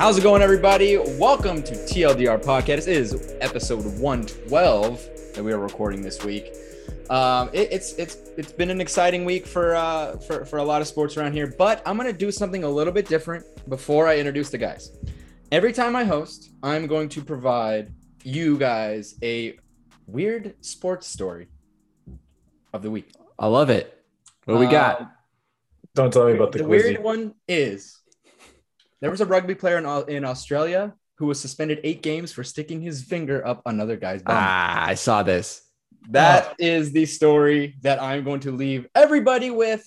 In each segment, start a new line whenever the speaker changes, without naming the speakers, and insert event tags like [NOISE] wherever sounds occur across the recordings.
How's it going, everybody? Welcome to TLDR Podcast. This is episode 112 that we are recording this week. Um, it, it's it's it's been an exciting week for uh for, for a lot of sports around here, but I'm gonna do something a little bit different before I introduce the guys. Every time I host, I'm going to provide you guys a weird sports story of the week.
I love it. What do we got?
Uh,
Don't tell me about the,
the
quizzy.
weird one is there was a rugby player in, in Australia who was suspended eight games for sticking his finger up another guy's bum.
ah, I saw this.
That is the story that I'm going to leave everybody with.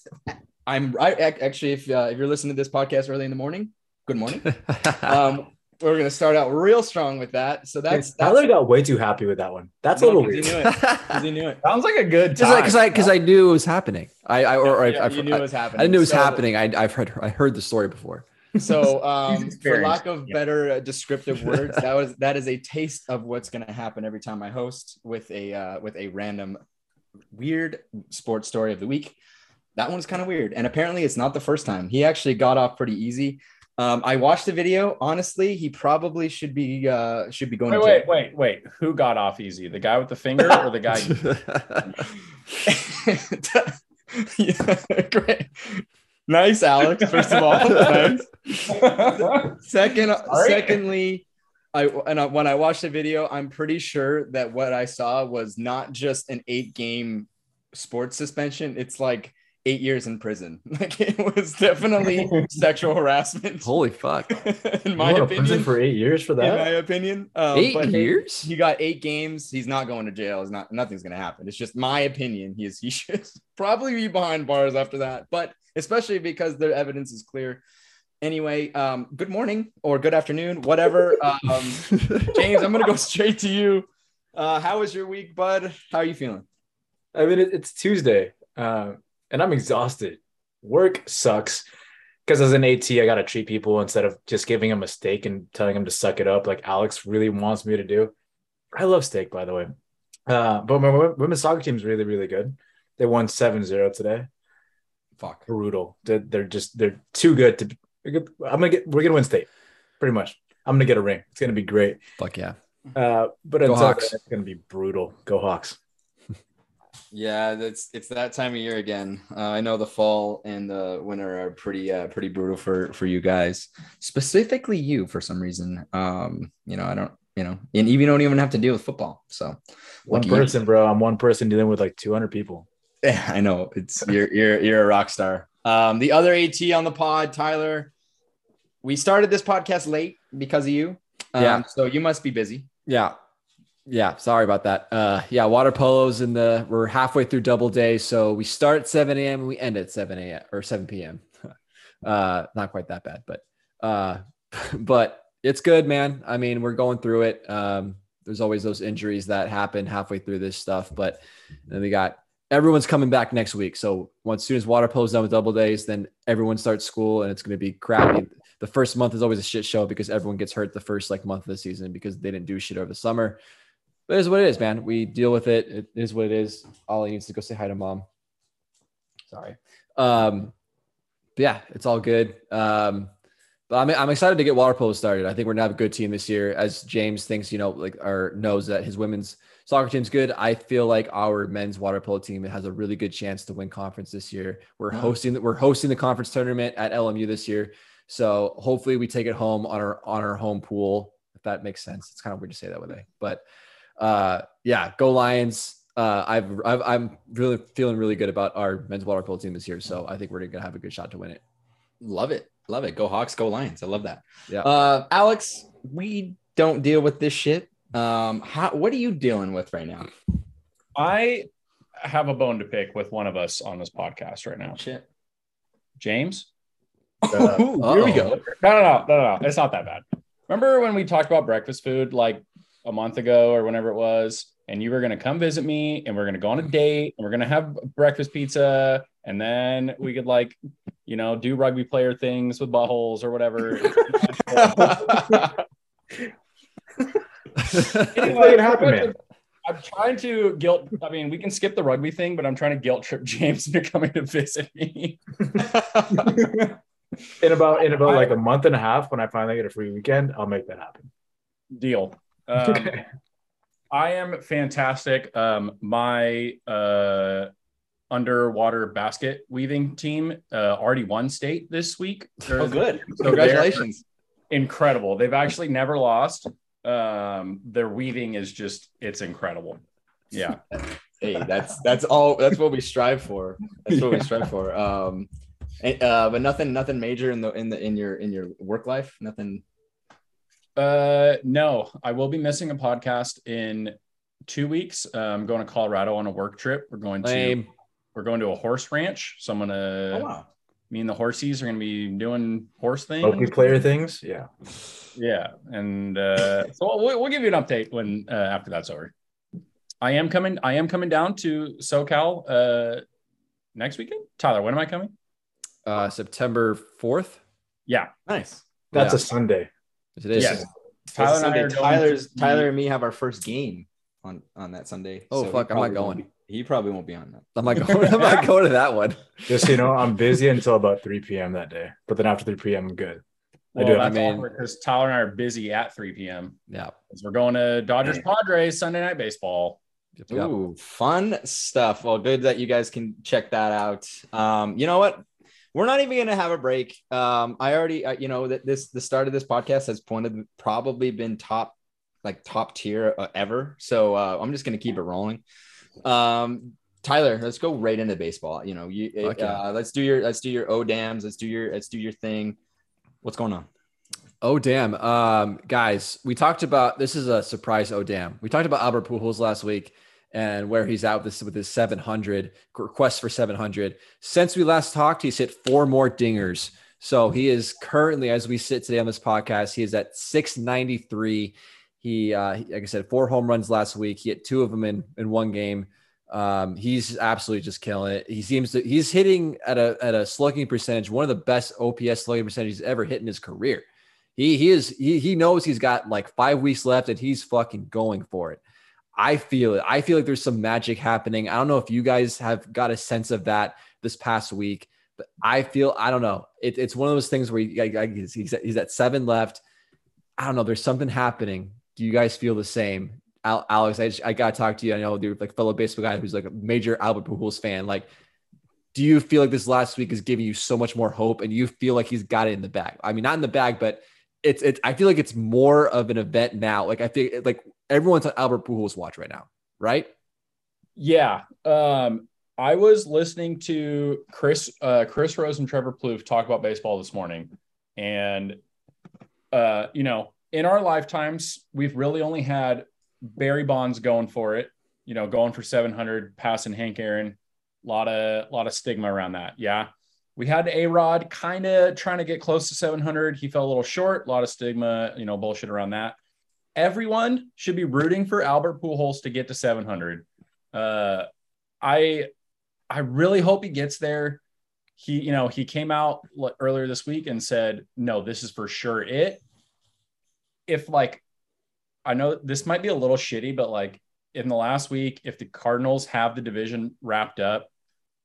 I'm I, actually, if uh, if you're listening to this podcast early in the morning, good morning. [LAUGHS] Um, we're gonna start out real strong with that. So that's that's
Tyler got way too happy with that one. That's a little weird.
He knew it. 'Cause he knew it. [LAUGHS]
Sounds like a good
Just
time.
like because I because I knew it was happening. I, I or, or
Yeah,
I,
you knew it was happening.
I didn't know it was
So-
happening. I, I've heard I heard the story before.
So, um, for lack of
Yeah.
better uh, descriptive [LAUGHS] words, that was that is a taste of what's going to happen every time I host with a uh, with a random weird sports story of the week. That one's kind of weird, and apparently it's not the first time. He actually got off pretty easy. Um, I watched the video. Honestly, he probably should be uh, should be going.
Wait,
to
wait, wait, wait. Who got off easy? The guy with the finger or the guy? [LAUGHS] [LAUGHS]
yeah, great. Nice, Alex. First of all, [LAUGHS] nice. Second,
Sorry.
secondly, I and I, when I watched the video, I'm pretty sure that what I saw was not just an eight game sports suspension. It's like eight years in prison. [LAUGHS] Like it was definitely [LAUGHS] sexual harassment.
Holy fuck! [LAUGHS]
in my
You prison
opinion.
for eight years for that.
In my opinion, um,
Eight
but he-
years?
He got eight games. He's not going to jail. It's not. Nothing's going to happen. It's just my opinion. He is. He should probably be behind bars after that. But especially because the evidence is clear. Anyway, um, good morning or good afternoon, whatever. Um, James, I'm gonna go straight to you. Uh, how was your week, bud? How are you feeling?
I mean, it, it's Tuesday, uh, and I'm exhausted. Work sucks because as an AT, I got to treat people instead of just giving them a steak and telling them to suck it up, like Alex really wants me to do. I love steak, by the way. Uh, but my women's soccer team's really, really good. They won 7-0 today.
Fuck.
brutal. They're, they're just they're too good to. I'm gonna get. We're gonna win state, pretty much. I'm gonna get a ring. It's gonna be great.
Fuck yeah!
Uh, but
Go
until then, it's gonna be brutal. Go Hawks.
Yeah, that's it's that time of year again. Uh, I know the fall and the winter are pretty uh, pretty brutal for for you guys, specifically you for some reason. Um, you know, I don't, you know, and even don't even have to deal with football. So
One
lucky you.
person, bro. I'm one person dealing with like 200 people.
Yeah, [LAUGHS] I know it's you're you're you're a rock star. Um, the other AT on the pod, Tyler. We started this podcast late because of you. Um,
Yeah.
So you must be busy.
Yeah, yeah. Sorry about that. Uh, yeah, water polos in the we're halfway through double day, so we start at 7 a.m. and we end at 7 a.m. or 7 p.m. [LAUGHS] uh, not quite that bad, but uh, [LAUGHS] but it's good, man. I mean, we're going through it. Um, there's always those injuries that happen halfway through this stuff, but then we got everyone's coming back next week. So once soon as water polo's done with double days, then everyone starts school and it's going to be crappy. The first month is always a shit show because everyone gets hurt the first like month of the season because they didn't do shit over the summer. But it is what it is, man. We deal with it. It is what it is. Ollie needs to go say hi to mom. Sorry. Um, yeah, it's all good. Um, but I'm, I'm excited to get water polo started. I think we're gonna have a good team this year. As James thinks, you know, like or knows that his women's soccer team's good. I feel like our men's water polo team has a really good chance to win conference this year. We're hosting we're hosting the conference tournament at LMU this year. So hopefully we take it home on our on our home pool, if that makes sense. It's kind of weird to say that way, but uh, yeah, go Lions. Uh, I've, I've I'm really feeling really good about our men's water polo team this year. So I think we're gonna have a good shot to win it.
Love it. Love it. Go Hawks, go Lions. I love that.
Yeah.
Uh, Alex, we don't deal with this shit. Um, how what are you dealing with right now?
I have a bone to pick with one of us on this podcast right now.
Shit.
James?
Uh, [LAUGHS]
Ooh, here we go.
No, no, no, no, no. It's not that bad. Remember when we talked about breakfast food like a month ago or whenever it was? And you were going to come visit me and we're going to go on a date and we're going to have breakfast pizza. And then we could, like, you know, do rugby player things with buttholes or whatever. [LAUGHS]
It's not happen, man.
I'm trying to guilt. I mean, we can skip the rugby thing, but I'm trying to guilt trip [LAUGHS] James into coming to visit me. [LAUGHS]
in about in about like a month and a half when I finally get a free weekend, I'll make that happen.
Deal. Um,
Okay.
I am fantastic. Um, my uh, underwater basket weaving team uh, already won state this week.
Oh, good.
So
Congratulations.
incredible. They've actually never lost. Um, their weaving is just it's incredible. Yeah.
Hey, that's that's all. That's what we strive for. That's what we [LAUGHS] strive for. Um, and, uh, but nothing, nothing major in the in the in your in your work life. Nothing.
Uh, no, I will be missing a podcast in two weeks. Uh, I'm going to Colorado on a work trip. We're going to we're going to a horse ranch. So I'm gonna
Oh wow.
me and the horsies are gonna be doing horse things.
Multiplayer things, yeah.
Yeah, and uh, [LAUGHS] so we'll, we'll give you an update when uh, after that's over. I am coming. I am coming down to SoCal uh, next weekend. Tyler, when am I coming?
Uh, September 4th.
Yeah,
Nice.
That's
Yeah.
a Sunday.
It is.
Yes.
Tyler
Tyler and I are
Tyler's
to-
Tyler and me have our first game on on that Sunday.
Oh,
he
fuck, I'm not going.
be- he probably won't be on that.
I'm not going. I'm not [LAUGHS] going to that one.
Just you know, I'm busy until about 3 p.m. that day. But then after 3 p.m., I'm good. I do.
that's
I mean-
because Tyler and I are busy at 3 p.m.
Yeah.
'Cause We're going to Dodgers Padres Sunday night baseball.
Yep, yep.
Ooh, fun stuff. Well, good that you guys can check that out. Um, you know what? We're not even gonna have a break. Um, I already, uh, you know, that this the start of this podcast has pointed probably been top, like top tier uh, ever. So uh, I'm just gonna keep it rolling. Um, Tyler, let's go right into baseball. You know, you
Okay.
uh, let's do your let's do your O dams. Let's do your let's do your thing. What's going on?
Oh damn, um, guys, we talked about this is a surprise. Oh damn, we talked about Albert Pujols last week and where he's out this with his 700 request for 700. Since we last talked, he's hit four more dingers. So he is currently, as we sit today on this podcast, he is at 693. He, uh, like I said, four home runs last week. He hit two of them in in one game. Um, he's absolutely just killing it. He seems to he's hitting at a at a slugging percentage, one of the best OPS slugging percentages he's ever hit in his career. He he is he, he knows he's got like five weeks left and he's fucking going for it. I feel it. I feel like there's some magic happening. I don't know if you guys have got a sense of that this past week, but I feel I don't know. It, it's one of those things where he, I- I- he's, at- he's at seven left. I don't know. There's something happening. Do you guys feel the same? Al- Alex, I, I gotta talk to you. I know you're like fellow baseball guy who's like a major Albert Pujols fan. Like, do you feel like this last week is giving you so much more hope, and you feel like he's got it in the bag? I mean, not in the bag, but it's it's. I feel like it's more of an event now. Like I feel like everyone's on Albert Pujols watch right now, right?
Yeah. Um, I was listening to Chris, uh, Chris Rose and Trevor Plouffe talk about baseball this morning, and uh, you know, in our lifetimes, we've really only had Barry Bonds going for it. You know, going for 700, passing Hank Aaron. A lot of lot of stigma around that. Yeah. We had A Rod kind of trying to get close to 700. He fell a little short. A lot of stigma, you know, bullshit around that. Everyone should be rooting for Albert Pujols to get to 700. Uh, I I really hope he gets there. He, you know, he came out earlier this week and said, "No, this is for sure it." If like, I know this might be a little shitty, but like in the last week, if the Cardinals have the division wrapped up,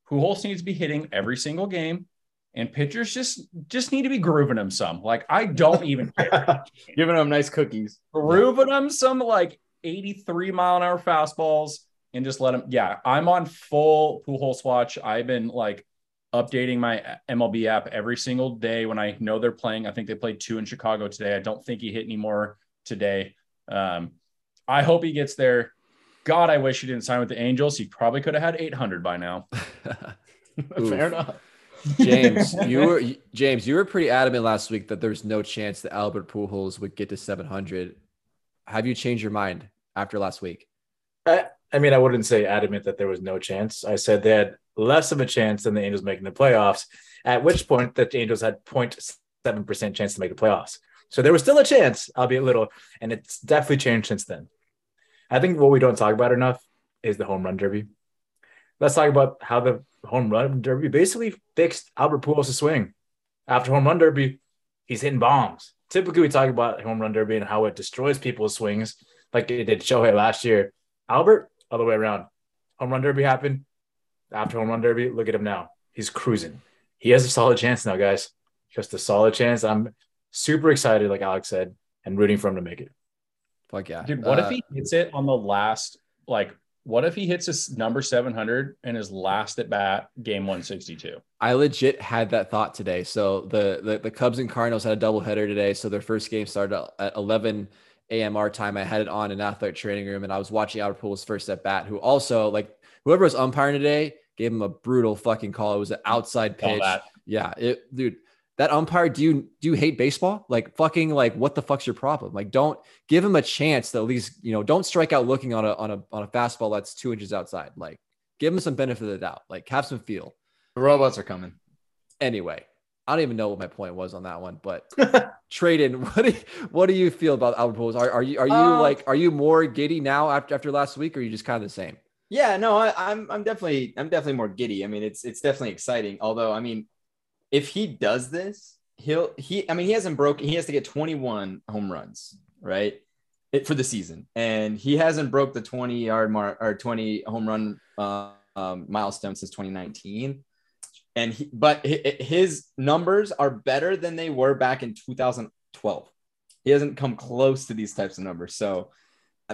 Pujols needs to be hitting every single game, and pitchers just just need to be grooving them some. Like I don't even [LAUGHS] care
Giving them nice cookies.
grooving them some like 83 mile an hour fastballs and just let them. Yeah, I'm on full Pujols watch. I've been like updating my MLB app every single day when I know they're playing. I think they played two in Chicago today. I don't think he hit any more today. Um, I hope he gets there. God, I wish he didn't sign with the Angels. He probably could have had 800 by now. [LAUGHS]
Fair enough.
James, [LAUGHS] you were James, you were pretty adamant last week that there's no chance that Albert Pujols would get to 700. Have you changed your mind after last week?
I, I mean, I wouldn't say adamant that there was no chance. I said they had less of a chance than the Angels making the playoffs, at which point that the Angels had 0.7% chance to make the playoffs. So there was still a chance, albeit little, and it's definitely changed since then. I think what we don't talk about enough is the home run derby. Let's talk about how the home run derby basically fixed Albert Pujols' swing. After home run derby, he's hitting bombs. Typically, we talk about home run derby and how it destroys people's swings, like it did Shohei last year. Albert, other way around. Home run derby happened. After home run derby, look at him now. He's cruising. He has a solid chance now, guys. just a solid chance. I'm super excited, like Alex said, and rooting for him to make it.
Fuck yeah,
Dude, what
Uh,
if he hits it on the last, like, what if he hits his number 700 and his last at bat, game 162?
I legit had that thought today. So the, the the Cubs and Cardinals had a doubleheader today. So their first game started at 11 a.m. our time. I had it on in athletic training room, and I was watching Albert Pujols' first at bat. Who also like whoever was umpiring today gave him a brutal fucking call. It was an outside pitch. Yeah, it, dude. That umpire, do you do you hate baseball? Like fucking like what the fuck's your problem? Like don't give him a chance to at least you know don't strike out looking on a on a on a fastball that's two inches outside. Like give him some benefit of the doubt. Like have some feel
The robots are coming.
anyway, I don't even know what my point was on that one, but [LAUGHS] Traden, what do you, what do you feel about Albert Pujols? Are, are you are you
Uh,
like are you more giddy now after after last week, or are you just kind of the same?
Yeah, no, I, I'm I'm definitely I'm definitely more giddy. I mean, it's it's definitely exciting. Although, I mean, if he does this, he'll he I mean he hasn't broken. He has to get 21 home runs, right? It, for the season, and he hasn't broke the 20 yard mark or 20 home run uh, um, milestone since 2019. And he, but his numbers are better than they were back in 2012. He hasn't come close to these types of numbers. So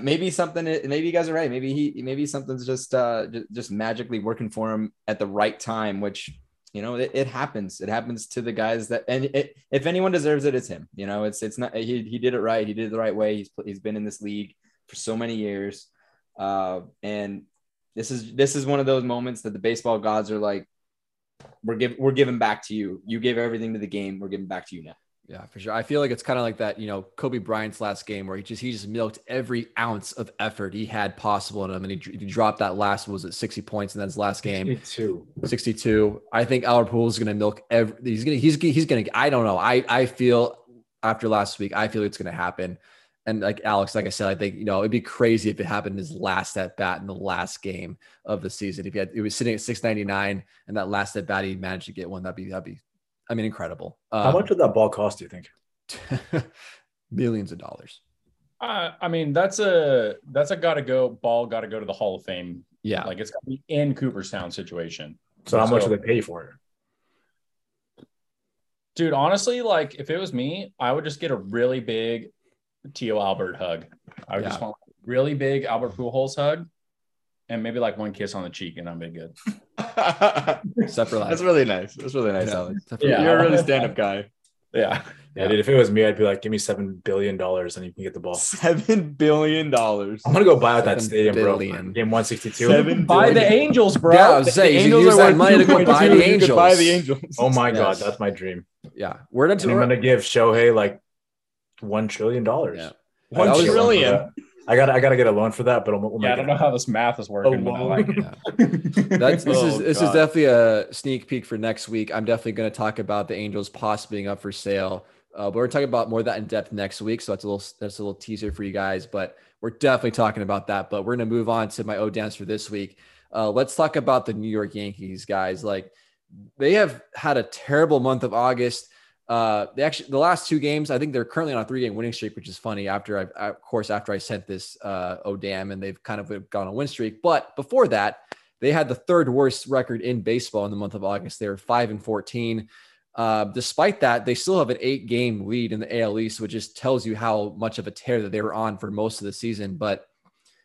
maybe something maybe you guys are right maybe he maybe something's just uh just, just magically working for him at the right time which you know it, it happens. It happens to the guys that and it, if anyone deserves it it's him. You know it's it's not he, he did it right. He did it the right way. He's he's been in this league for so many years. Uh and this is this is one of those moments that the baseball gods are like we're giving we're giving back to you. You gave everything to the game. We're giving back to you now
Yeah, for sure. I feel like it's kind of like that, you know, Kobe Bryant's last game where he just he just milked every ounce of effort he had possible in him, and he, he dropped that last was it sixty points in that his last game.
Me too.
62. I think Albert Pujols is going to milk every. He's going to. He's he's going to. I don't know. I I feel after last week, I feel it's going to happen. And like Alex, like I said, I think you know it'd be crazy if it happened in his last at bat in the last game of the season. If he had, it was sitting at 699 and that last at bat he managed to get one, that'd be that'd be, I mean, incredible.
How
Um,
much would that ball cost? Do you think? [LAUGHS]
millions of dollars.
Uh, I mean, that's a that's a gotta go ball, gotta go to the Hall of Fame.
Yeah,
Like it's gotta be in Cooperstown situation.
So how much
So-
would they pay for it?
Dude, honestly, like if it was me, I would just get a really big Tio Albert hug. I would just want a really big Albert Pujols hug, and maybe like one kiss on the cheek, and I'm be good.
except for
that's really nice that's really nice
Yeah,
Alex
for-
Yeah.
you're a really stand-up guy
Yeah,
Yeah, dude. If it was me, I'd be like, give me seven billion dollars, and you can get the ball.
seven billion dollars
I'm gonna go buy out that
Seven
stadium, bro. Game 162.
Seven
buy the. Angels, bro.
Yeah, I was saying, you should use that money to go buy the Angels.
buy the Angels.
Oh my god, that's my dream.
Yeah, we're
And I'm gonna give Shohei like one trillion dollars.
Yeah.
One
I gotta get a loan for
trillion.
That. I got I gotta get a loan for that, but we'll, we'll
yeah, I don't
it.
know how this math is working, but I like it.
Yeah. That's this is
Oh,
this is definitely a sneak peek for next week. I'm definitely going to talk about the Angels possibly being up for sale. Uh, but we're talking about more of that in depth next week, so that's a little that's a little teaser for you guys. But we're definitely talking about that. But we're going to move on to my O dance for this week. Uh, let's talk about the New York Yankees, guys. Like they have had a terrible month of August. Uh, they actually the last two games, I think they're currently on a three game winning streak, which is funny. After I, of course, after I sent this uh, oh damn, and they've kind of gone on a win streak. But before that, they had the third worst record in baseball in the month of August. They were five and fourteen. Uh, despite that, they still have an eight game lead in the AL East, which just tells you how much of a tear that they were on for most of the season. But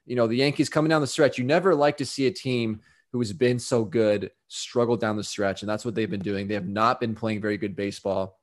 you know, the Yankees coming down the stretch, you never like to see a team who has been so good struggle down the stretch, and that's what they've been doing. They have not been playing very good baseball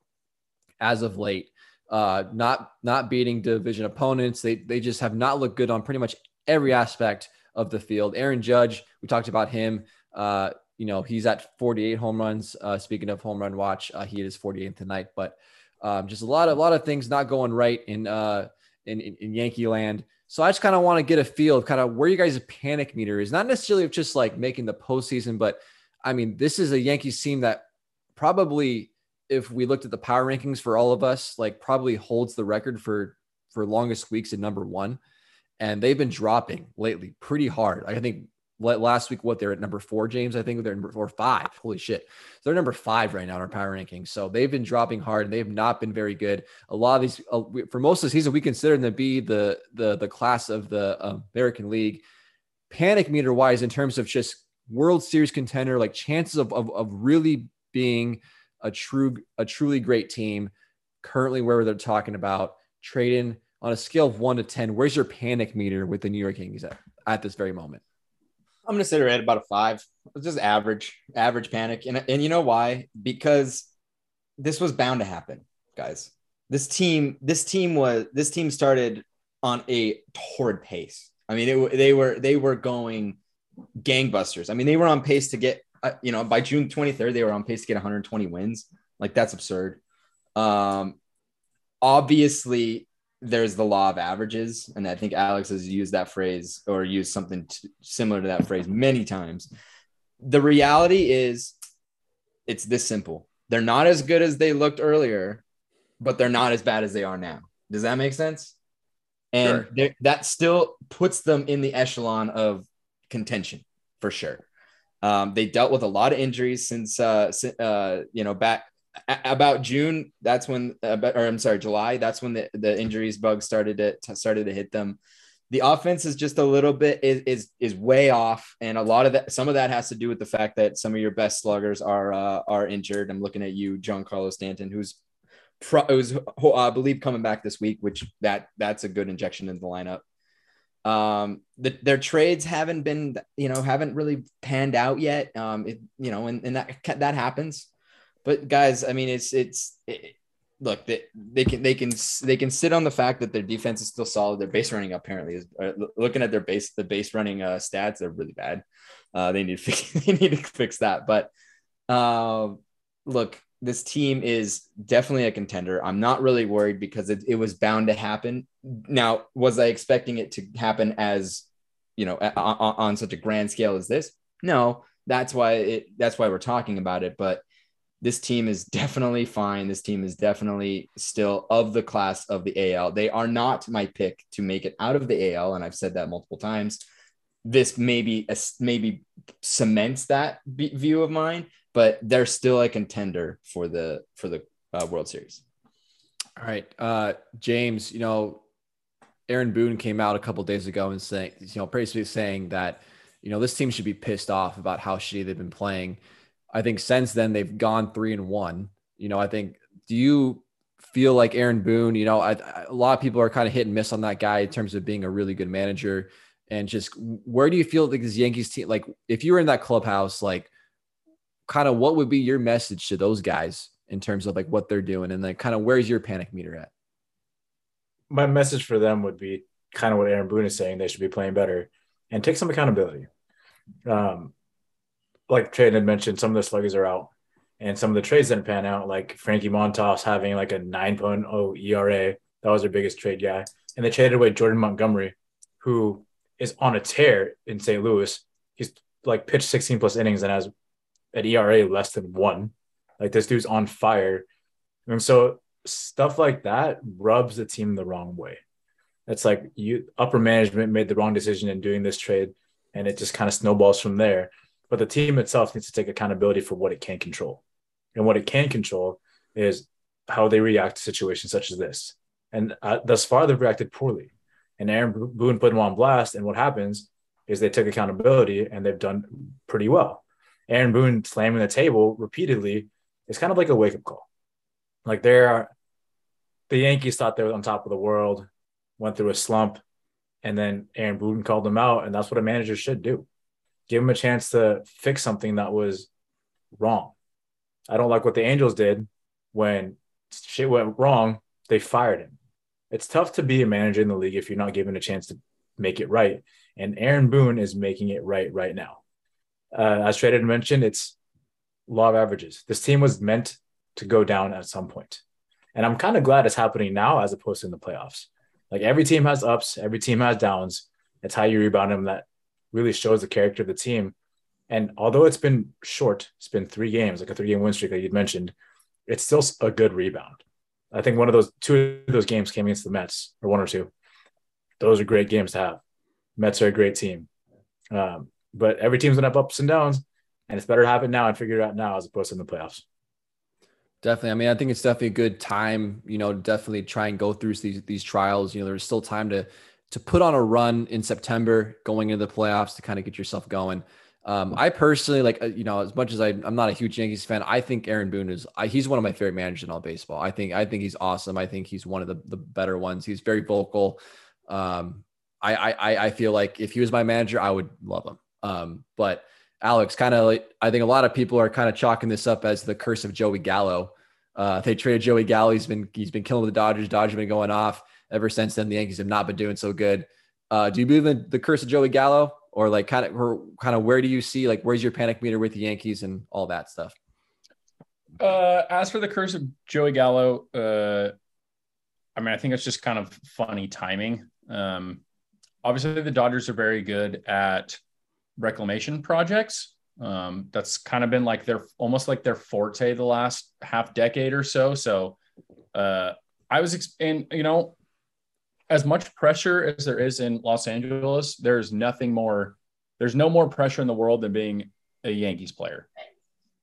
as of late. Uh, not not beating division opponents. They they just have not looked good on pretty much every aspect of the field. Aaron Judge, we talked about him. Uh, you know, he's at 48 home runs. Uh, speaking of home run watch, uh, he is 48 tonight. But um, just a lot of a lot of things not going right in uh, in, in, in Yankee land. So I just kind of want to get a feel of kind of where you guys' panic meter is. Not necessarily of just like making the postseason, but I mean, this is a Yankees team that probably, if we looked at the power rankings for all of us, like probably holds the record for for longest weeks at number one. And they've been dropping lately pretty hard. I think last week, what they're at number four, James. I think they're number four, five. Holy shit. They're number five right now in our power rankings. So they've been dropping hard and they've not been very good. A lot of these, uh, for most of the season, we consider them to be the the the class of the um, American League. Panic meter wise, in terms of just World Series contender, like chances of of, of really being a true, a truly great team. Currently, where they're talking about trading on a scale of one to 10, where's your panic meter with the New York Yankees at, at this very moment?
I'm gonna sit at about a five. It's just average, average panic. And and you know why? Because this was bound to happen, guys. This team, this team was this team started on a torrid pace. I mean, it, they were they were going gangbusters. I mean, they were on pace to get you know by June 23rd they were on pace to get 120 wins. Like that's absurd. Um, obviously, there's the law of averages, and I think Alex has used that phrase or used something to, similar to that phrase many times. The reality is, it's this simple. They're not as good as they looked earlier, but they're not as bad as they are now. Does that make sense? And sure. that still puts them in the echelon of contention for sure. Um, they dealt with a lot of injuries since, uh, uh, you know, back about June. That's when, uh, or I'm sorry, July. That's when the, the injuries bug started to started to hit them. The offense is just a little bit is, is is way off, and a lot of that. Some of that has to do with the fact that some of your best sluggers are uh, are injured. I'm looking at you, Giancarlo Stanton, who's pro, who's I believe coming back this week, which that that's a good injection into the lineup. Um, the, their trades haven't been, you know, haven't really panned out yet. Um, it, you know, and, and that that happens. But guys, I mean, it's it's it, look they, they can they can they can sit on the fact that their defense is still solid. Their base running apparently is uh, looking at their base the base running uh, stats. They're really bad. Uh, they need to [LAUGHS] fix, they need to fix that. But uh, look, this team is definitely a contender. I'm not really worried because it, it was bound to happen. Now, was I expecting it to happen as, you know, on, on such a grand scale as this? No, that's why it, that's why we're talking about it. But this team is [LAUGHS] definitely fine. This team is definitely still of the class of the AL. They are not my pick to make it out of the AL. And I've said that multiple times. This maybe, maybe cements that view of mine but they're still a contender for the for the uh, World Series.
All right, uh, James. You know, Aaron Boone came out a couple days ago and saying, you know, basically saying that you know this team should be pissed off about how shitty they've been playing. I think since then they've gone three and one. You know, I think. Do you feel like Aaron Boone? You know, I, I, a lot of people are kind of hit and miss on that guy in terms of being a really good manager. And just where do you feel like this Yankees team? Like, if you were in that clubhouse, like kind of what would be your message to those guys in terms of like what they're doing and like kind of where's your panic meter at?
My message for them would be kind of what Aaron Boone is saying. They should be playing better and take some accountability. Um, like Trey had mentioned, some of the sluggers are out and some of the trades didn't pan out, like Frankie Montas having like a 9.0 ERA. That was their biggest trade guy. And they traded away Jordan Montgomery, who is on a tear in St. Louis. He's like pitched 16 plus innings and has at ERA less than one. Like this dude's on fire. And so stuff like that rubs the team the wrong way. It's like you upper management made the wrong decision in doing this trade, and it just kind of snowballs from there. But the team itself needs to take accountability for what it can control. And what it can control is how they react to situations such as this. And uh, thus far, they've reacted poorly. And Aaron Boone put them on blast. And what happens is they took accountability and they've done pretty well. Aaron Boone slamming the table repeatedly is kind of like a wake up call. Like there are the Yankees thought they were on top of the world, went through a slump, and then Aaron Boone called them out. And that's what a manager should do. Give him a chance to fix something that was wrong. I don't like what the Angels did when shit went wrong. They fired him. It's tough to be a manager in the league if you're not given a chance to make it right. And Aaron Boone is making it right right now uh, as Trader mentioned, it's law of averages. This team was meant to go down at some point. And I'm kind of glad it's happening now as opposed to in the playoffs. Like every team has ups, every team has downs. It's how you rebound them that really shows the character of the team. And although it's been short, it's been three games, like a three game win streak that you'd mentioned, it's still a good rebound. I think one of those two of those games came against the Mets, or one or two. Those are great games to have. Mets are a great team. Um, but every team's gonna have ups and downs, and it's better to have it now and figure it out now as opposed to in the playoffs.
Definitely. I mean, I think it's definitely a good time, you know, definitely try and go through these these trials. You know, there's still time to to put on a run in September going into the playoffs to kind of get yourself going. Um, I personally like, uh, you know, as much as I, I'm not a huge Yankees fan, I think Aaron Boone is, I, he's one of my favorite managers in all baseball. I think, I think he's awesome. I think he's one of the, the better ones. He's very vocal. Um, I, I, I feel like if he was my manager, I would love him. Um, but Alex, kind of, I think a lot of people are kind of chalking this up as the curse of Joey Gallo. Uh, they traded Joey Gallo. He's been, he's been killing the Dodgers. Dodgers have been going off ever since then. The Yankees have not been doing so good. Uh, do you believe in the curse of Joey Gallo? or like kind of kind of where do you see like where's your panic meter with the Yankees and all that stuff?
Uh, as for the curse of Joey Gallo, uh, I mean, I think it's just kind of funny timing. Um, obviously, the Dodgers are very good at reclamation projects. Um, that's kind of been like their almost like their forte the last half decade or so. So, uh, I was in, you know, as much pressure as there is in Los Angeles, there's nothing more, there's no more pressure in the world than being a Yankees player.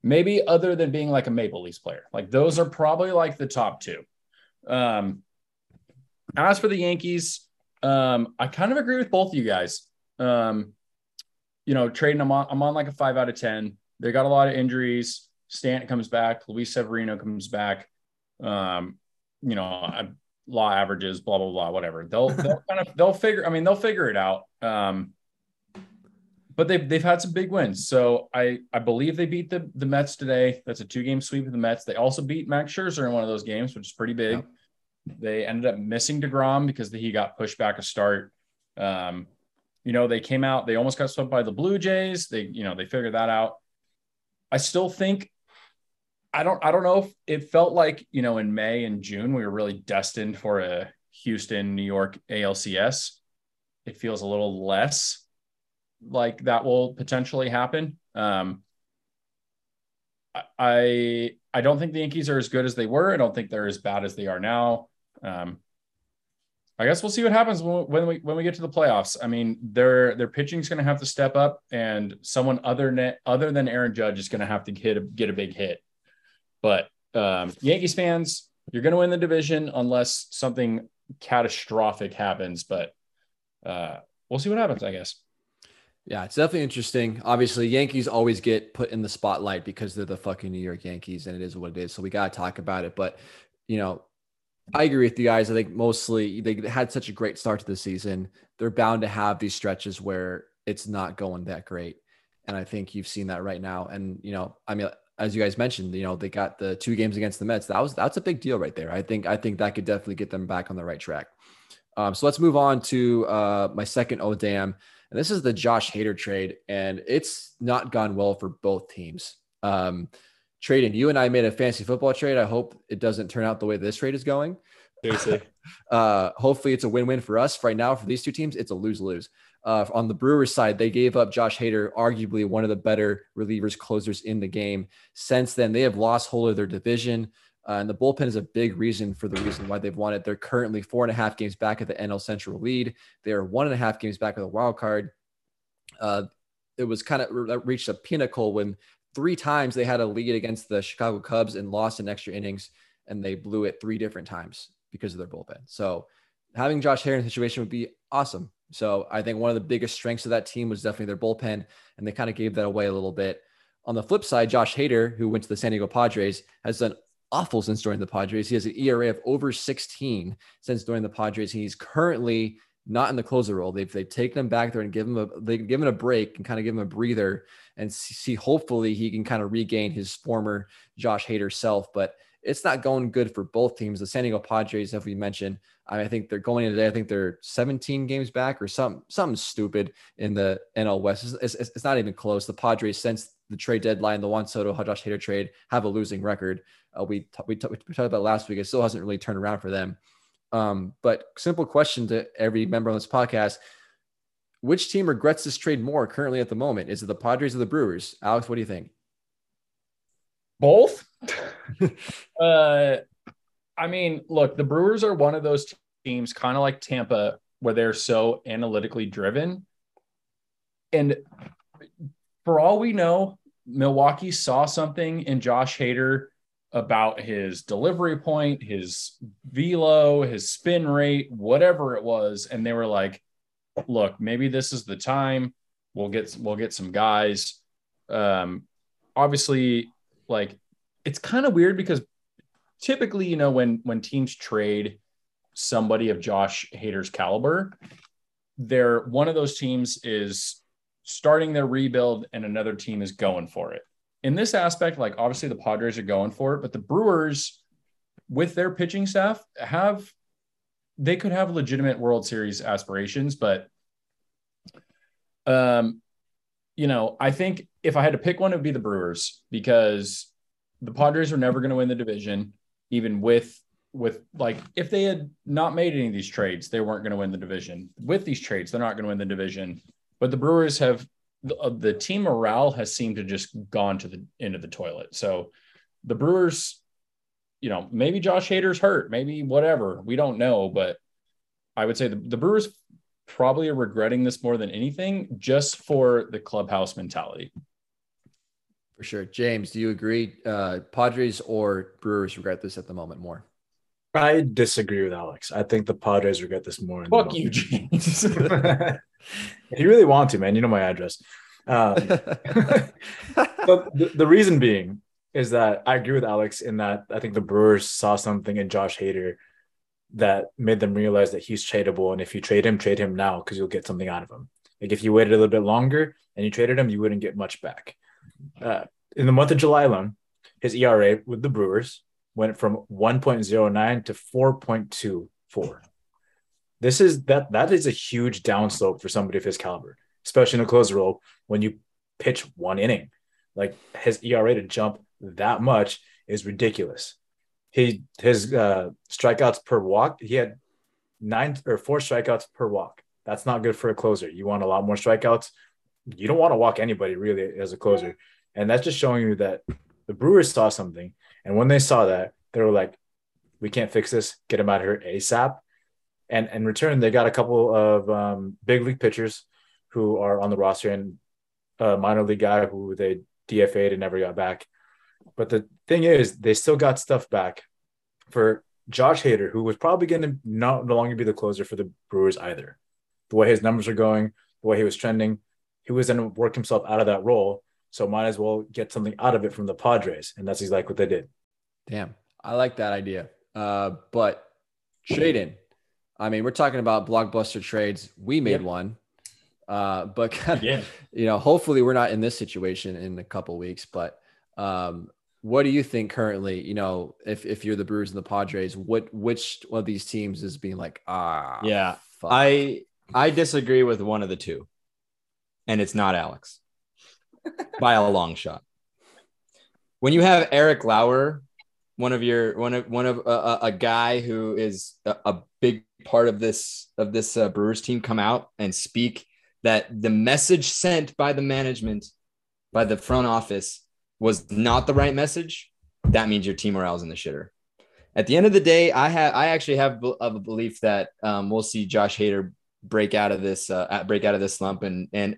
Maybe other than being like a Maple Leafs player. Like those are probably like the top two. Um, as for the Yankees, um, I kind of agree with both of you guys. Um, you know, trading them on, I'm on like a five out of 10. They got a lot of injuries. Stanton comes back. Luis Severino comes back. Um, you know, law averages, blah blah blah, whatever. They'll [LAUGHS] they'll kind of they'll figure. I mean, they'll figure it out. Um, but they've they've had some big wins. So I I believe they beat the the Mets today. That's a two game sweep of the Mets. They also beat Max Scherzer in one of those games, which is pretty big. They ended up missing deGrom because he got pushed back a start. Um, you know, they came out. They almost got swept by the Blue Jays. They you know they figured that out. I still think I don't I don't know if it felt like, you know, in May and June we were really destined for a Houston, New York ALCS. It feels a little less like that will potentially happen. Um, I I don't think the Yankees are as good as they were. I don't think they're as bad as they are now. Um, I guess we'll see what happens when we when we get to the playoffs. I mean, their their pitching is going to have to step up, and someone other than other than Aaron Judge is going to have to get a, get a big hit. But um, Yankees fans, you're going to win the division unless something catastrophic happens. But uh, we'll see what happens, I guess.
Yeah, it's definitely interesting. Obviously, Yankees always get put in the spotlight because they're the fucking New York Yankees, and it is what it is. So we got to talk about it. But you know, I agree with you guys. I think mostly they had such a great start to the season. They're bound to have these stretches where it's not going that great. And I think you've seen that right now. And, you know, I mean, as you guys mentioned, you know, they got the two games against the Mets. That was that's a big deal right there. I think I think that could definitely get them back on the right track. Um, so let's move on to uh, my second oh damn, and this is the Josh Hader trade, and it's not gone well for both teams. Um, trading, you and I made a fantasy football trade. I hope it doesn't turn out the way this trade is going.
Seriously. [LAUGHS]
uh, hopefully, it's a win-win for us. Right now, for these two teams, it's a lose-lose. Uh, on the Brewers side, they gave up Josh Hader, arguably one of the better relievers closers in the game. Since then, they have lost hold of their division. Uh, and the bullpen is a big reason for the reason why they've won it. They're currently four and a half games back at the NL Central lead. They are one and a half games back of the wild card. Uh, it was kind of reached a pinnacle when three times they had a lead against the Chicago Cubs and lost in extra innings, and they blew it three different times because of their bullpen. So having Josh Hader in the situation would be awesome. So I think one of the biggest strengths of that team was definitely their bullpen, and they kind of gave that away a little bit. On the flip side, Josh Hader, who went to the San Diego Padres, has done awful since joining the Padres. He has an ERA of over 16 since joining the Padres. He's currently not in the closer role. They've they've taken him back there and give him a they give him a break and kind of give him a breather and see hopefully he can kind of regain his former Josh Hader self. But it's not going good for both teams. The San Diego Padres, as we mentioned, I think they're going in today. I think they're 17 games back or some something stupid in the NL West. It's, it's, it's, not even close. The Padres, since the trade deadline, the Juan Soto Josh Hader trade, have a losing record. Uh, we, t- we, t- we talked about last week. It still hasn't really turned around for them. Um, but simple question to every member on this podcast: Which team regrets this trade more currently at the moment? Is it the Padres or the Brewers? Alex, what do you think?
Both. [LAUGHS] uh, I mean, look, the Brewers are one of those teams, kind of like Tampa, where they're so analytically driven. And for all we know, Milwaukee saw something in Josh Hader about his delivery point, his velo, his spin rate, whatever it was. And they were like, look, maybe this is the time. We'll get we'll get some guys. Um, obviously, like it's kind of weird because typically, you know, when when teams trade somebody of Josh Hader's caliber, they're one of those teams is starting their rebuild and another team is going for it. In this aspect, like obviously the Padres are going for it, but the Brewers, with their pitching staff, have they could have legitimate World Series aspirations, but um, you know, I think if I had to pick one, it would be the Brewers because the Padres are never going to win the division, even with with like if they had not made any of these trades, they weren't going to win the division. With these trades, they're not going to win the division. But the Brewers have the, uh, the team morale has seemed to just gone to the end of the toilet. So the Brewers, you know, maybe Josh Hader's hurt, maybe whatever. We don't know, but I would say the, the Brewers probably are regretting this more than anything, just for the clubhouse mentality.
For sure. James, do you agree? Uh, Padres or Brewers regret this at the moment more?
I disagree with Alex. I think the Padres regret this more.
Fuck you, James. [LAUGHS] [LAUGHS] [LAUGHS]
if you really want to, man, you know my address. Um, [LAUGHS] but the, the reason being is that I agree with Alex in that I think the Brewers saw something in Josh Hader that made them realize that he's tradable. And if you trade him, trade him now because you'll get something out of him. Like if you waited a little bit longer and you traded him, you wouldn't get much back. Uh, in the month of July alone, his ERA with the Brewers went from 1.09 to 4.24. This is that that is a huge downslope for somebody of his caliber, especially in a closer role when you pitch one inning. Like his ERA to jump that much is ridiculous. He his uh, strikeouts per walk, he had nine or four strikeouts per walk. That's not good for a closer. You want a lot more strikeouts. You don't want to walk anybody really as a closer. And that's just showing you that the Brewers saw something and when they saw that, they were like, we can't fix this. Get him out of here ASAP. And in return, they got a couple of um, big league pitchers who are on the roster and a minor league guy who they DFA'd and never got back. But the thing is, they still got stuff back for Josh Hader, who was probably going to not no longer be the closer for the Brewers either. The way his numbers are going, the way he was trending, he was going to work himself out of that role. So might as well get something out of it from the Padres. And that's exactly what they did.
Damn. I like that idea. Uh, but Shaden, I mean, we're talking about blockbuster trades. We made yep. one. Uh, but [LAUGHS] kind of, yeah. you know, hopefully we're not in this situation in a couple weeks. But um, what do you think currently? You know, if if you're the Brewers and the Padres, what which one of these teams is being like, ah,
yeah, fuck. I I disagree with one of the two, and it's not Alex [LAUGHS] by a long shot. When you have Eric Lauer, one of your one of one of uh, a guy who is a, a, big part of this of this uh, Brewers team, come out and speak that the message sent by the management, by the front office, was not the right message. That means your team morale is in the shitter. At the end of the day, I have I actually have a belief that um, we'll see Josh Hader break out of this uh, break out of this slump and and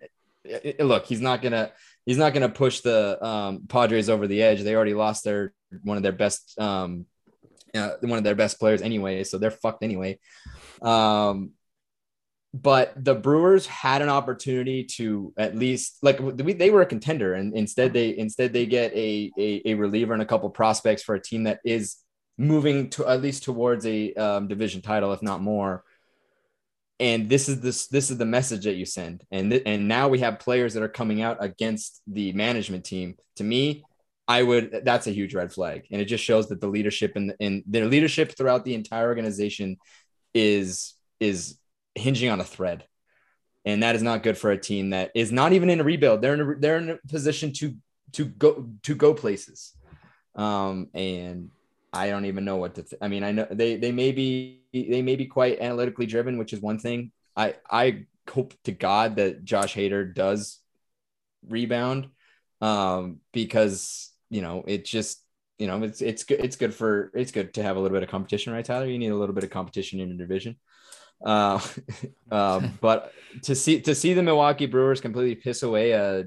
uh, look, he's not gonna he's not to push the um, Padres over the edge. They already lost their one of their best um, uh, one of their best players anyway, so they're fucked anyway. Um, but the Brewers had an opportunity to at least like they were a contender, and instead they instead they get a a, a reliever and a couple prospects for a team that is moving to at least towards a um, division title, if not more. And this is this this is the message that you send. And th- and now we have players that are coming out against the management team. To me i would that's a huge red flag and it just shows that the leadership and and their leadership throughout the entire organization is is hinging on a thread and that is not good for a team that is not even in a rebuild they're in a, they're in a position to to go to go places um and I don't even know what to. Th- I mean, I know they they may be they may be quite analytically driven, which is one thing. I I hope to God that Josh Hader does rebound, um, because you know it just you know it's it's good it's good for it's good to have a little bit of competition, right, Tyler? You need a little bit of competition in your division. Uh, uh, [LAUGHS] [LAUGHS] but to see to see the Milwaukee Brewers completely piss away a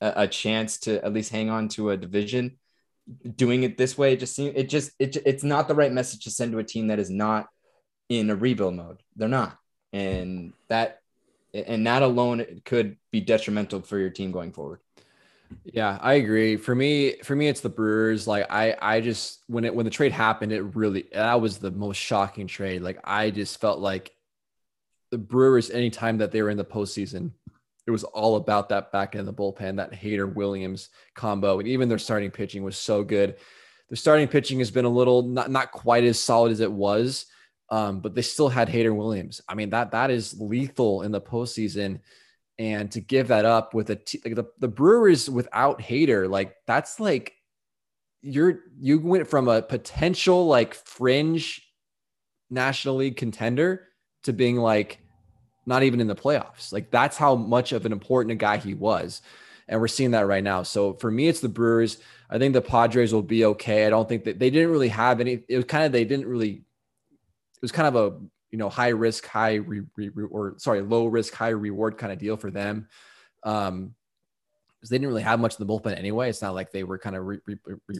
a chance to at least hang on to a division doing it this way it just seems it just it, it's not the right message to send to a team that is not in a rebuild mode they're not and that and that alone could be detrimental for your team going forward.
Yeah, I agree. For me, for me, it's the Brewers. Like I, I just when it when the trade happened, it really that was the most shocking trade. Like I just felt like the Brewers, anytime that they were in the postseason, it was all about that back end of the bullpen, that Hader Williams combo, and even their starting pitching was so good. Their starting pitching has been a little not not quite as solid as it was, um, but they still had Hader Williams. I mean that that is lethal in the postseason and to give that up with a t- like the, the Brewers without Hader, like that's like you're you went from a potential like fringe National League contender to being like not even in the playoffs. Like that's how much of an important a guy he was. And we're seeing that right now. So for me, it's the Brewers. I think the Padres will be okay. I don't think that they didn't really have any. It was kind of they didn't really. It was kind of a you know high risk high re, re, or sorry low risk high reward kind of deal for them. Um because they didn't really have much in the bullpen anyway. It's not like they were kind of re,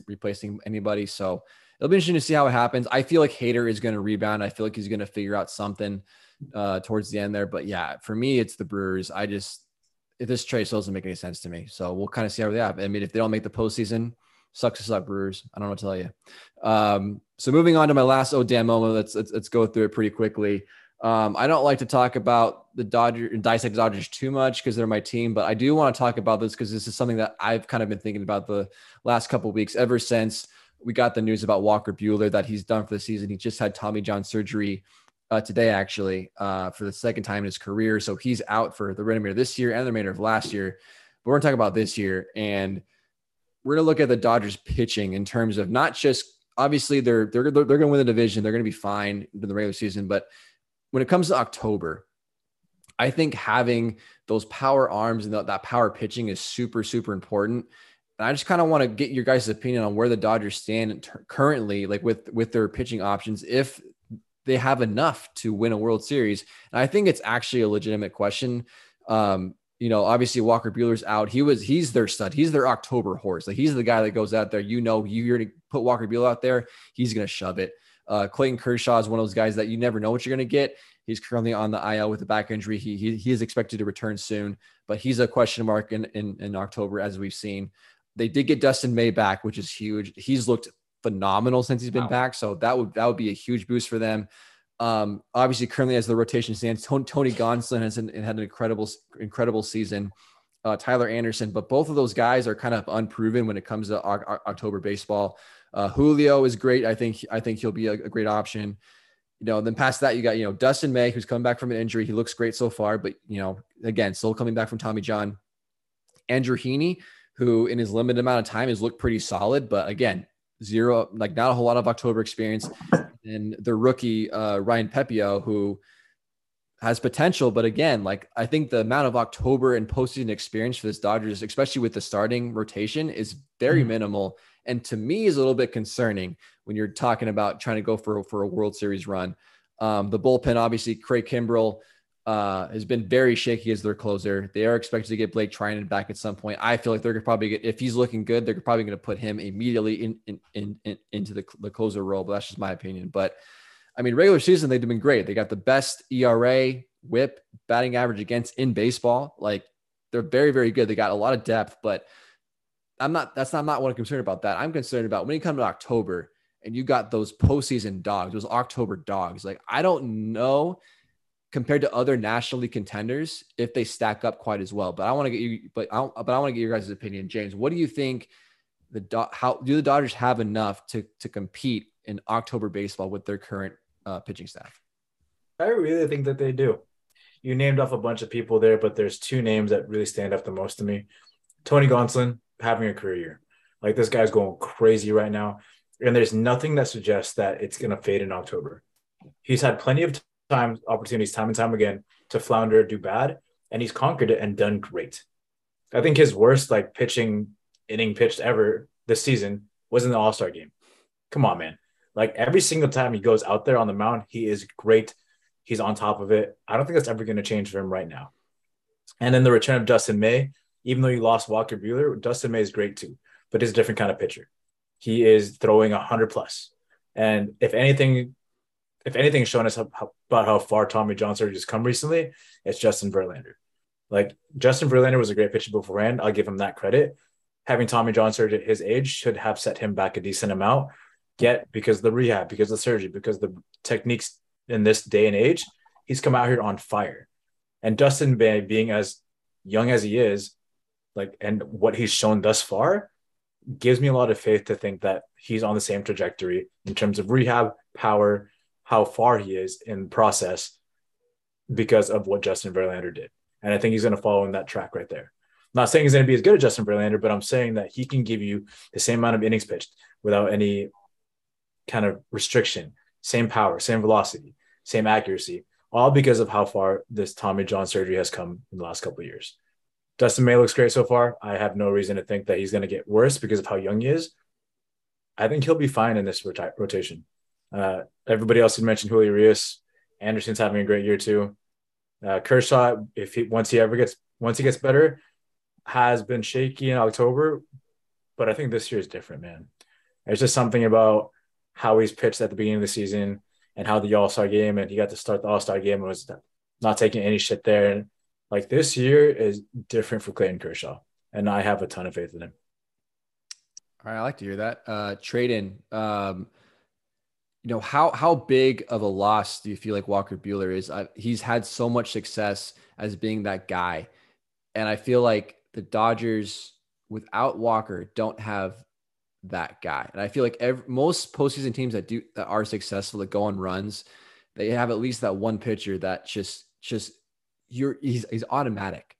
replacing anybody. So it'll be interesting to see how it happens. I feel like Hader is going to rebound. I feel like he's going to figure out something uh towards the end there. But yeah for me it's the brewers. I just if this trade still doesn't make any sense to me. So we'll kind of see how they have. I mean if they don't make the postseason sucks to suck brewers. I don't know what to tell you. Um so moving on to my last oh damn moment, let's let's, let's go through it pretty quickly. Um, I don't like to talk about the Dodgers and dissect Dodgers too much because they're my team, but I do want to talk about this because this is something that I've kind of been thinking about the last couple weeks ever since we got the news about Walker Buehler that he's done for the season. He just had Tommy John surgery uh, today, actually, uh, for the second time in his career. So he's out for the remainder of this year and the remainder of last year. But we're going to talk about this year. And we're going to look at the Dodgers pitching in terms of not just obviously they're they're they're going to win the division. They're going to be fine in the regular season, but when it comes to October, I think having those power arms and that power pitching is super super important. And I just kind of want to get your guys' opinion on where the Dodgers stand currently, like with with their pitching options, if they have enough to win a World Series. And I think it's actually a legitimate question. Um, you know, obviously Walker Buehler's out. He was he's their stud. He's their October horse. Like he's the guy that goes out there. You know, you're to put Walker Buehler out there, he's gonna shove it. Uh, Clayton Kershaw is one of those guys that you never know what you're gonna get. He's currently on the IL with a back injury. He, he, he is expected to return soon, but he's a question mark in, in, in October, as we've seen. They did get Dustin May back, which is huge. He's looked phenomenal since he's been wow. back. So that would that would be a huge boost for them. Um, obviously, currently as the rotation stands, Tony Gonsolin has an, had an incredible, incredible season. Uh, Tyler Anderson, but both of those guys are kind of unproven when it comes to October baseball. Uh, Julio is great. I think I think he'll be a, a, great option. You know, then past that, you got you know Dustin May, who's coming back from an injury. He looks great so far, but you know, again, still coming back from Tommy John. Andrew Heaney, who in his limited amount of time has looked pretty solid, but again, zero like not a whole lot of October experience and the rookie uh, Ryan Pepiot, who has potential, but again, like I think the amount of October and postseason experience for this Dodgers, especially with the starting rotation, is very mm-hmm. minimal, and to me is a little bit concerning when you're talking about trying to go for for a World Series run. Um, the bullpen, obviously, Craig Kimbrel uh, has been very shaky as their closer. They are expected to get Blake Treinen back at some point. I feel like they're probably get, if he's looking good, they're probably going to put him immediately in, in, in, in, into the, the closer role. But that's just my opinion. But I mean, regular season they've been great. They got the best ERA, WHIP, batting average against in baseball. Like they're very very good. They got a lot of depth, but I'm not. That's not, I'm not what I'm concerned about. That I'm concerned about when you come to October and you got those postseason dogs, those October dogs. Like I don't know compared to other National League contenders if they stack up quite as well. But I want to get you, but I but I want to get your guys' opinion, James. What do you think? The how do the Dodgers have enough to to compete in October baseball with their current uh, pitching staff?
I really think that they do. You named off a bunch of people there, but there's two names that really stand up the most to me. Tony Gonsolin having a career year. Like this guy's going crazy right now. And there's nothing that suggests that it's going to fade in October. He's had plenty of time opportunities time and time again to flounder, do bad, and he's conquered it and done great. I think his worst like pitching inning pitched ever this season was in the All Star game. Come on, man! Like every single time he goes out there on the mound, he is great. He's on top of it. I don't think that's ever going to change for him right now. And then the return of Dustin May, even though you lost Walker Buehler, Dustin May is great too, but he's a different kind of pitcher. He is throwing a hundred plus, and if anything if anything is showing us how, how, about how far Tommy John surgery has come recently, it's Justin Verlander. Like Justin Verlander was a great pitcher beforehand. I'll give him that credit. Having Tommy John surgery at his age should have set him back a decent amount. Yet, because the rehab, because the surgery, because the techniques in this day and age, he's come out here on fire. And Dustin May, being as young as he is, like, and what he's shown thus far, gives me a lot of faith to think that he's on the same trajectory in terms of rehab, power, how far he is in process because of what Justin Verlander did. And I think he's going to follow in that track right there. I'm not saying he's going to be as good as Justin Verlander, but I'm saying that he can give you the same amount of innings pitched without any kind of restriction, same power, same velocity, same accuracy, all because of how far this Tommy John surgery has come in the last couple of years. Dustin May looks great so far. I have no reason to think that he's going to get worse because of how young he is. I think he'll be fine in this rotation. Uh, everybody else had mentioned Julio Urías. Anderson's having a great year too. Uh, Kershaw, if he once he ever gets once he gets better, has been shaky in October, but I think this year is different, man. There's just something about how he's pitched at the beginning of the season and how the All Star game and he got to start the All Star game and was not taking any shit there. And like this year is different for Clayton Kershaw, and I have a ton of faith in him.
All right, I like to hear that. Uh, trade um, you know how how big of a loss do you feel like Walker Buehler is? I, he's had so much success as being that guy, and I feel like the Dodgers without Walker don't have that guy. And I feel like every, most postseason teams that do that are successful that go on runs, they have at least that one pitcher that just just you're he's he's automatic.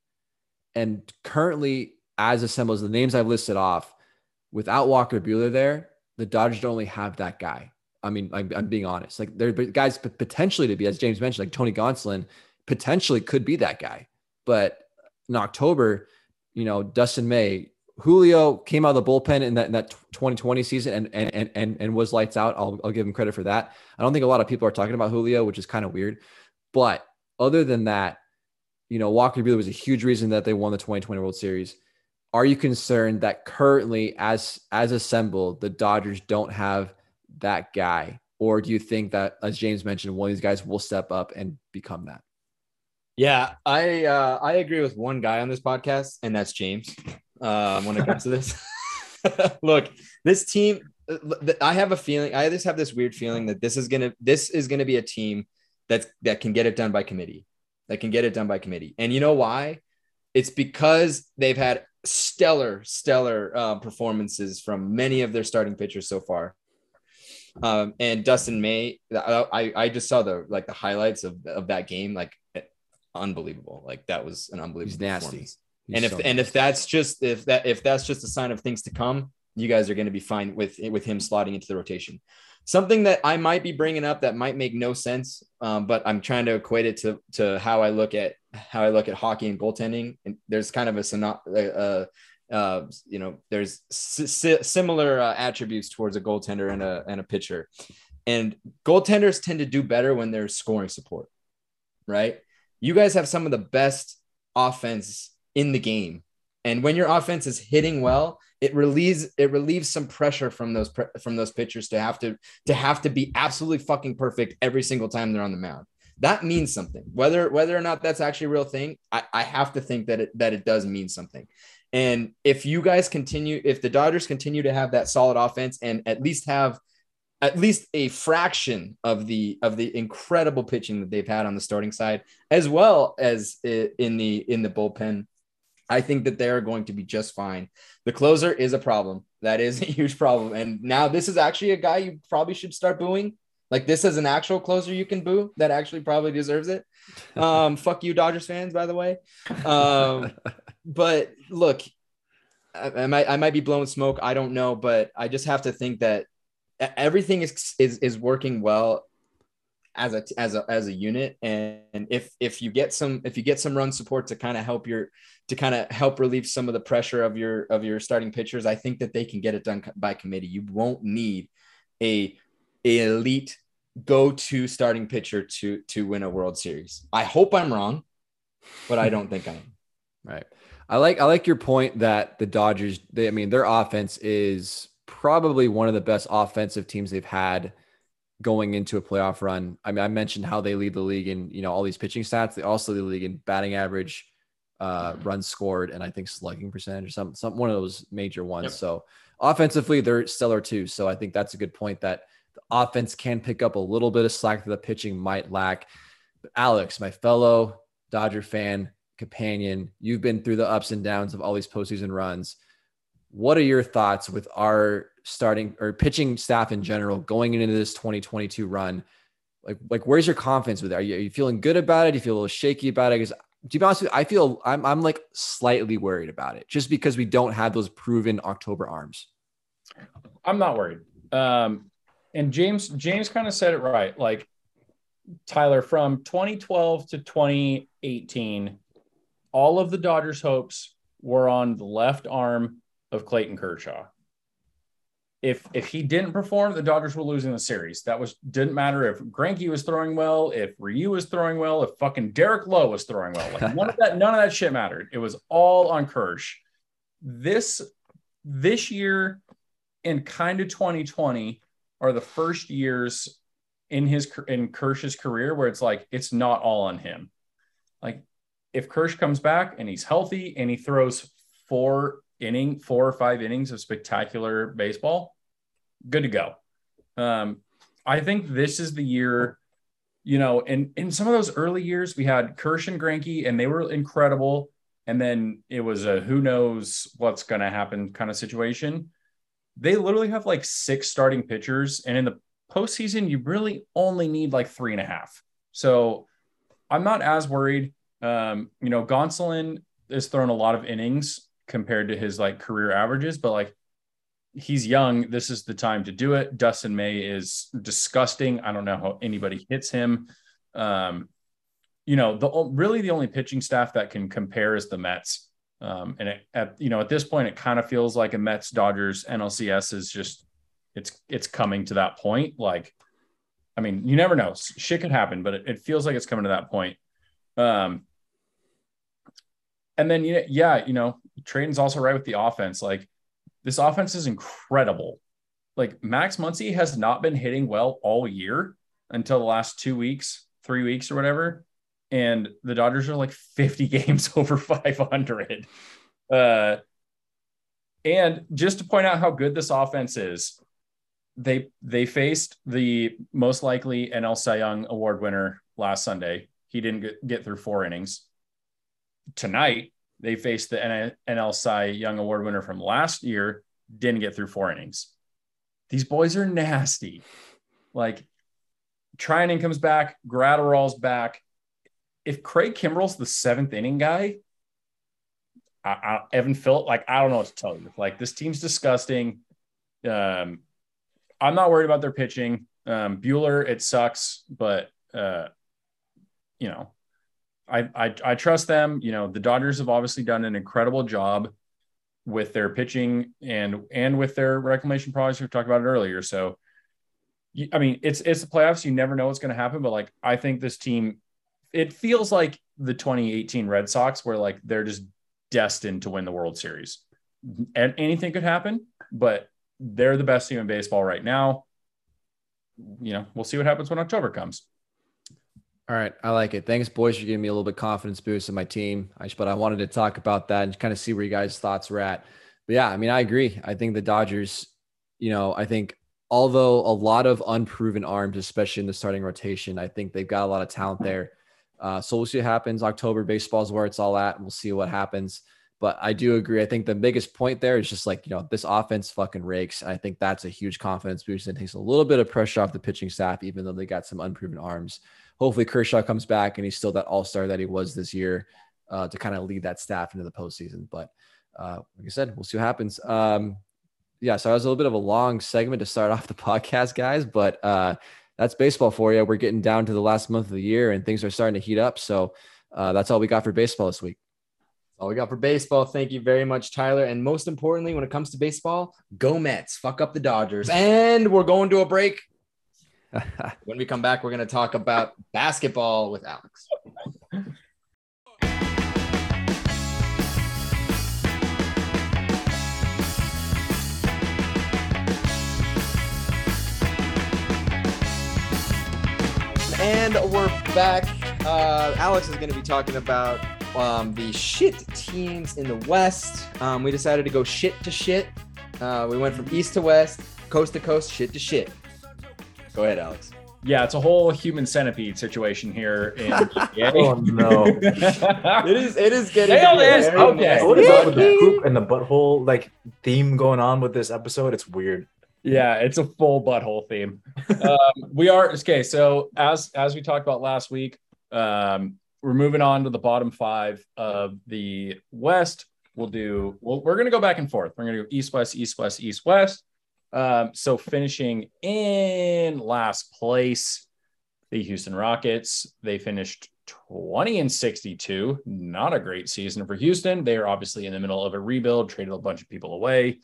And currently, as assembles the names I've listed off, without Walker Buehler there, the Dodgers don't only have that guy. I mean, I'm, I'm being honest. Like there are guys potentially to be, as James mentioned, like Tony Gonsolin potentially could be that guy. But in October, you know, Dustin May, Julio came out of the bullpen in that, in that 2020 season and, and, and, and was lights out. I'll, I'll give him credit for that. I don't think a lot of people are talking about Julio, which is kind of weird. But other than that, you know, Walker Buehler was a huge reason that they won the 2020 World Series. Are you concerned that currently, as as assembled, the Dodgers don't have that guy, or do you think that, as James mentioned, one of these guys will step up and become that?
Yeah, I uh, I agree with one guy on this podcast, and that's James um, when it comes to this. [LAUGHS] Look, this team, I have a feeling. I just have this weird feeling that this is gonna this is gonna be a team that's that can get it done by committee, that can get it done by committee. And you know why? It's because they've had stellar, stellar uh, performances from many of their starting pitchers so far. Um, and Dustin May, I, I just saw the like the highlights of, of that game, like unbelievable. Like that was an unbelievable.
He's nasty
and if so and if that's just if that if that's just a sign of things to come, you guys are going to be fine with with him slotting into the rotation. Something that I might be bringing up that might make no sense, um, but I'm trying to equate it to to how I look at how I look at hockey and goaltending. And there's kind of a uh, uh, you know, there's similar uh, attributes towards a goaltender and a and a pitcher, and goaltenders tend to do better when there's scoring support, right? You guys have some of the best offense in the game. And when your offense is hitting well, it relieves it relieves some pressure from those from those pitchers to have to to have to be absolutely fucking perfect every single time they're on the mound. That means something. Whether whether or not that's actually a real thing, I, I have to think that it that it does mean something. And if you guys continue, if the Dodgers continue to have that solid offense and at least have at least a fraction of the of the incredible pitching that they've had on the starting side, as well as in the in the bullpen, I think that they're going to be just fine. The closer is a problem. That is [LAUGHS] a huge problem. And now this is actually a guy you probably should start booing. Like this is an actual closer you can boo that actually probably deserves it. [LAUGHS] Um, fuck you, Dodgers fans, by the way. Um, [LAUGHS] but look, I, I, might I might be blowing smoke. I don't know, but I just have to think that everything is is is working well as a as a as a unit. And, and if if you get some if you get some run support to kind of help your to kind of help relieve some of the pressure of your of your starting pitchers i think that they can get it done by committee. You won't need a, a elite go-to starting pitcher to to win a world series. I hope i'm wrong but i don't think i am. [LAUGHS]
Right i like i like your point that the dodgers they i mean their offense is probably one of the best offensive teams they've had going into a playoff run. I mean, I mentioned how they lead the league in you know all these pitching stats. They also lead the league in batting average, uh, runs scored, and I think slugging percentage or some some one of those major ones.
Yep.
So offensively, they're stellar too. So I think that's a good point that the offense can pick up a little bit of slack that the pitching might lack. But Alex, my fellow Dodger fan companion, you've been through the ups and downs of all these postseason runs. What are your thoughts with our starting or pitching staff in general going into this 2022 run? Like, like where's your confidence with it? Are you, are you feeling good about it? Do you feel a little shaky about it? Because to be honest with you, I feel I'm, I'm like slightly worried about it just because we don't have those proven October arms.
I'm not worried. Um, and James James kind of said it right. Like Tyler, from 2012 to 2018, all of the Dodgers' hopes were on the left arm of Clayton Kershaw. If if he didn't perform, the Dodgers were losing the series. That was didn't matter if Greinke was throwing well, if Ryu was throwing well, if fucking Derek Lowe was throwing well. Like none of that, none of that shit mattered. It was all on Kersh. This this year and kind of 2020 are the first years in his in Kersh's career where it's like it's not all on him. Like if Kersh comes back and he's healthy and he throws four inning, four or five innings of spectacular baseball, good to go. Um, I think this is the year, you know, in in some of those early years, we had Kersh and Greinke, and they were incredible. And then it was a who knows what's going to happen kind of situation. They literally have like six starting pitchers, and in the postseason, you really only need like three and a half. So I'm not as worried. Um, you know, Gonsolin has thrown a lot of innings compared to his like career averages, but like he's young. This is the time to do it. Dustin May is disgusting. I don't know how anybody hits him. Um, you know, the really the only pitching staff that can compare is the Mets. Um, and it, at you know at this point, it kind of feels like a Mets Dodgers NLCS is just it's it's coming to that point. Like, I mean, you never know, shit could happen, but it, it feels like it's coming to that point. Um, and then you know, yeah, you know, Trayton's also right with the offense. Like, this offense is incredible. Like Max Muncy has not been hitting well all year until the last two weeks, three weeks, or whatever. And the Dodgers are like 50 [LAUGHS] games over 500. Uh, and just to point out how good this offense is, they they faced the most likely NL Cy Young Award winner last Sunday. He didn't get, get through four innings. Tonight, they faced the NL Cy Young Award winner from last year, didn't get through four innings. These boys are nasty. Like Treinen comes back, Graterol's back. If Craig Kimbrel's the seventh inning guy, I, I, Evan Phillip, like I don't know what to tell you. Like this team's disgusting. Um, I'm not worried about their pitching. Um, Buehler, it sucks, but uh, you know, I, I I trust them. You know, the Dodgers have obviously done an incredible job with their pitching and and with their reclamation projects. We talked about it earlier. So, I mean, it's it's the playoffs. You never know what's going to happen, but like I think this team, it feels like the 2018 Red Sox, where like they're just destined to win the World Series. And anything could happen, but they're the best team in baseball right now. You know, we'll see what happens when October comes.
All right, I like it. Thanks, boys, for giving me a little bit confidence boost in my team. I, but I wanted to talk about that and kind of see where you guys' thoughts were at. But yeah, I mean, I agree. I think the Dodgers, you know, I think although a lot of unproven arms, especially in the starting rotation, I think they've got a lot of talent there. Uh, so we'll see what happens. October baseball is where it's all at. We'll see what happens. But I do agree. I think the biggest point there is just like, you know, this offense fucking rakes. I think that's a huge confidence boost and takes a little bit of pressure off the pitching staff, even though they got some unproven arms. Hopefully Kershaw comes back and he's still that all-star that he was this year uh, to kind of lead that staff into the postseason. But uh, like I said, we'll see what happens. Um, yeah, so that was a little bit of a long segment to start [LAUGHS] off the podcast, guys, but uh, that's baseball for you. We're getting down to the last month of the year and things are starting to heat up. So uh, that's all we got for baseball this week
all we got for baseball. Thank you very much, Tyler. And most importantly, when it comes to baseball, go Mets. Fuck up the Dodgers. And we're going to a break. [LAUGHS] when we come back, we're going to talk about basketball with Alex. And we're back. Uh, Alex is going to be talking about um, the shit teams in the West. Um, we decided to go shit to shit. Uh, we went from east to west, coast to coast, shit to shit. Go ahead, Alex.
Yeah, it's a whole human centipede situation here in [LAUGHS] NBA.
Oh no! [LAUGHS]
It is. It is getting.
Nailed
to be
it. Okay.
nasty.
What is up with the poop and the butthole like theme going on with this episode? It's weird.
Yeah, it's a full butthole theme. um, we are okay. So as as we talked about last week, um, we're moving on to the bottom five of the West. We'll do. Well, we're gonna go back and forth. We're gonna go east west, east west, east west. Um, so finishing in last place, the Houston Rockets. They finished 20 and 62. Not a great season for Houston. They are obviously in the middle of a rebuild, traded a bunch of people away.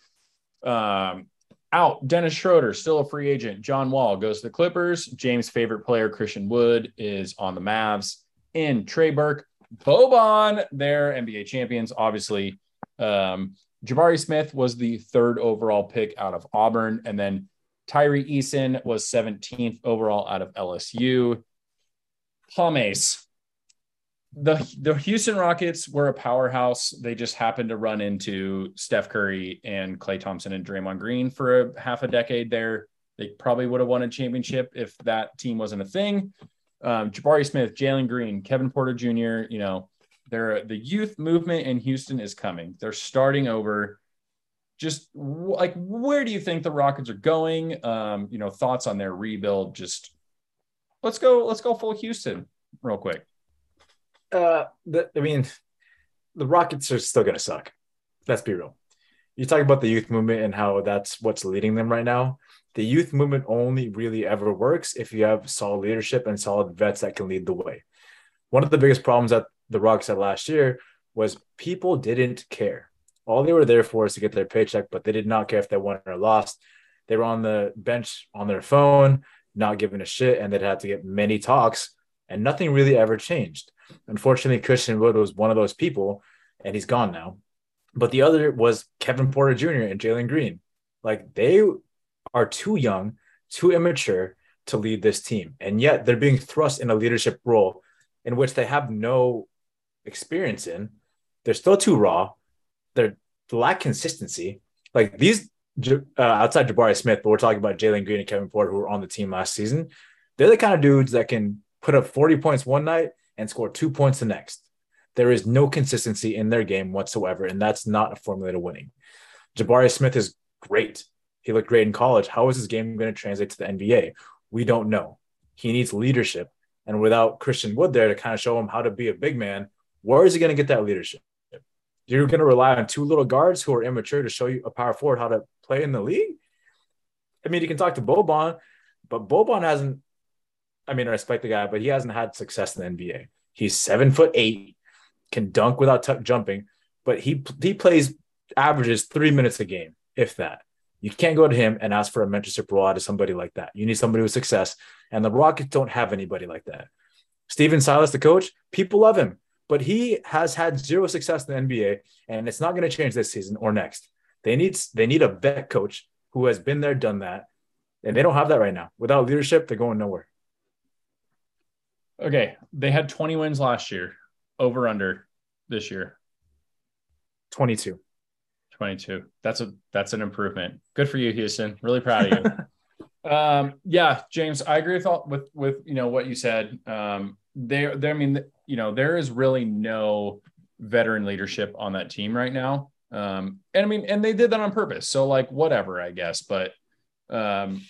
Um, out. Dennis Schroeder, still a free agent. John Wall goes to the Clippers. James' favorite player, Christian Wood, is on the Mavs. In Trey Burke, Boban, they're NBA champions, obviously. Um, Jabari Smith was the third overall pick out of Auburn. And then Tari Eason was 17th overall out of LSU. James. The, the Houston Rockets were a powerhouse. They just happened to run into Steph Curry and Klay Thompson and Draymond Green for a half a decade there. They probably would have won a championship if that team wasn't a thing. Um, Jabari Smith, Jalen Green, Kevin Porter Jr., you know, they're the youth movement in Houston is coming. They're starting over. Just like where do you think the Rockets are going? Um, you know, thoughts on their rebuild. Just let's go, let's go full Houston real quick.
Uh, the, I mean, the Rockets are still gonna suck. Let's be real. You talk about the youth movement and how that's what's leading them right now. The youth movement only really ever works if you have solid leadership and solid vets that can lead the way. One of the biggest problems that the Rockets had last year was people didn't care. All they were there for is to get their paycheck, but they did not care if they won or lost. They were on the bench on their phone, not giving a shit, and they'd have to get many talks, and nothing really ever changed. Unfortunately, Christian Wood was one of those people, and he's gone now. But the other was Kevin Porter Jr. and Jalen Green. Like they are too young, too immature to lead this team. And yet they're being thrust in a leadership role in which they have no experience in. They're still too raw. They're they lack consistency. Like these uh, outside Jabari Smith, but we're talking about Jalen Green and Kevin Porter who were on the team last season. They're the kind of dudes that can put up 40 points one night and score two points the next. There is no consistency in their game whatsoever, and that's not a formula to winning. Jabari Smith is great. He looked great in college. How is his game going to translate to the NBA? We don't know. He needs leadership. And without Christian Wood there to kind of show him how to be a big man, where is he going to get that leadership? You're going to rely on two little guards who are immature to show you a power forward how to play in the league? I mean, you can talk to Boban, but Boban hasn't, I mean, I respect the guy, but he hasn't had success in the NBA. He's seven foot eight, can dunk without t- jumping, but he he plays averages three minutes a game, if that. You can't go to him and ask for a mentorship role out of somebody like that. You need somebody with success, and the Rockets don't have anybody like that. Stephen Silas, the coach, people love him, but he has had zero success in the NBA, and it's not going to change this season or next. They need they need a vet coach who has been there, done that, and they don't have that right now. Without leadership, they're going nowhere.
Okay, they had 20 wins last year. Over under this year.
22.
22. That's a that's an improvement. Good for you, Houston. Really proud of you. [LAUGHS] um, yeah, James, I agree with all, with with you know what you said. Um, there, there. I mean, you know, there is really no veteran leadership on that team right now. Um, and I mean, and they did that on purpose. So like, whatever, I guess. But, um,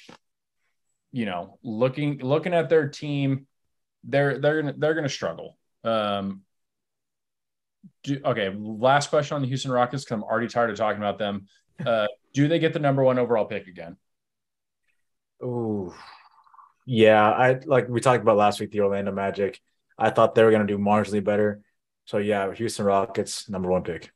you know, looking looking at their team, they're they're gonna they're gonna struggle. Um, do, okay, last question on the Houston Rockets because I'm already tired of talking about them. [LAUGHS] Uh, do they get the number one overall pick again?
Oh, yeah. I like we talked about last week the Orlando Magic. I thought they were going to do marginally better. So yeah, Houston Rockets number one pick.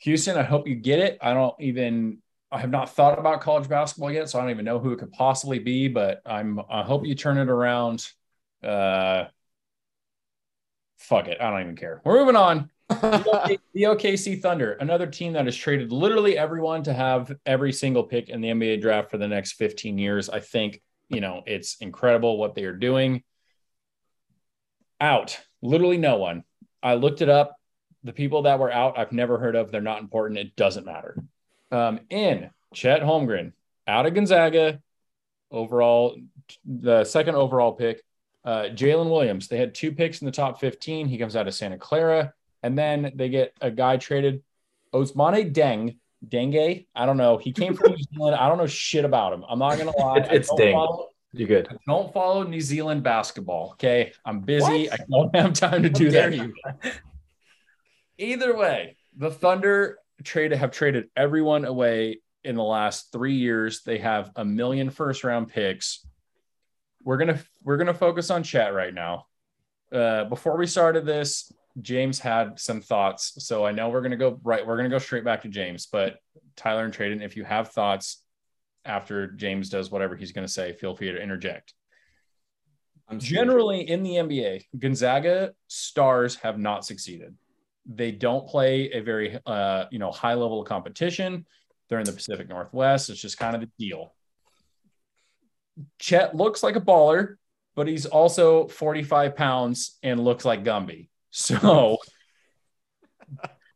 Houston, I hope you get it. I don't even. I have not thought about college basketball yet, so I don't even know who it could possibly be. But I'm. I hope you turn it around. Uh, fuck it. I don't even care. We're moving on. [LAUGHS] the OKC Thunder, another team that has traded literally everyone to have every single pick in the NBA draft for the next 15 years. I think, you know, it's incredible what they are doing. Out. Literally no one. I looked it up. The people that were out, I've never heard of. They're not important. It doesn't matter. Um, in Chet Holmgren, out of Gonzaga, overall, the second overall pick. Uh, Jalen Williams, they had two picks in the top 15. He comes out of Santa Clara. And then they get a guy traded, Ousmane Deng, Denge. I don't know. He came from New [LAUGHS] Zealand. I don't know shit about him. I'm not gonna lie.
It's- it's Deng.
follow-
You good?
I don't follow New Zealand basketball. Okay, I'm busy. I don't have time to
How
do that.
you?
Either way, the Thunder trade have traded everyone away in the last three years. They have a million first round picks. We're gonna we're gonna focus on Chet right now. Uh, before we started this, James had some thoughts, so I know we're gonna go right. We're gonna go straight back to James, but Tyler and Traden, if you have thoughts after James does whatever he's gonna say, feel free to interject.
I'm.
Generally in the NBA, Gonzaga stars have not succeeded. They don't play a very uh, you know high level of competition. They're in the Pacific Northwest. It's just kind of the deal. Chet looks like a baller, but he's also 45 pounds and looks like Gumby. So,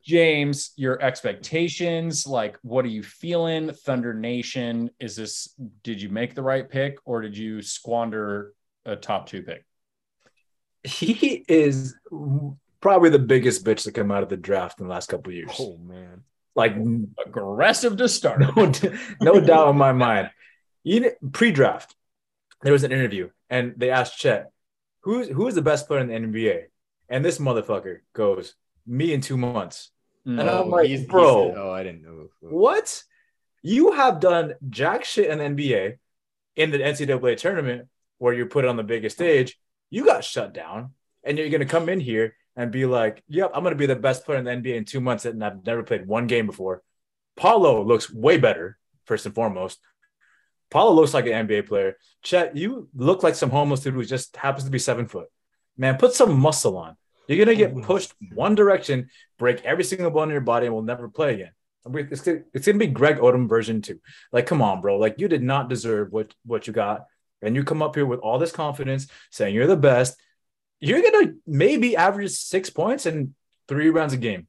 James, your expectations, like what are you feeling? Thunder Nation, is this did you make the right pick or did you squander a top two pick?
He is probably the biggest bitch to come out of the draft in the last couple of years.
Oh man.
Like
Aggressive to start.
no, no doubt in my mind. Even pre-draft, there was an interview, and they asked Chet, "Who's who is the best player in the NBA?" And this motherfucker goes, "Me in two months."
Mm.
And I'm
Oh,
like,
he's- he's-
bro.
oh, I didn't know.
What? You have done jack shit in the NBA in the NCAA tournament where you're put on the biggest stage. You got shut down, and you're gonna come in here and be like, "Yep, I'm gonna be the best player in the NBA in two months," and I've never played one game before. Paolo looks way better, first and foremost. Paolo looks like an NBA player. Chet, you look like some homeless dude who just happens to be seven foot. Man, put some muscle on. You're gonna get pushed one direction, break every single bone in your body, and will never play again. It's, it's gonna be Greg Oden version two. Like, come on, bro. Like, you did not deserve what what you got, and you come up here with all this confidence, saying you're the best. You're gonna maybe average six points and three rounds a game.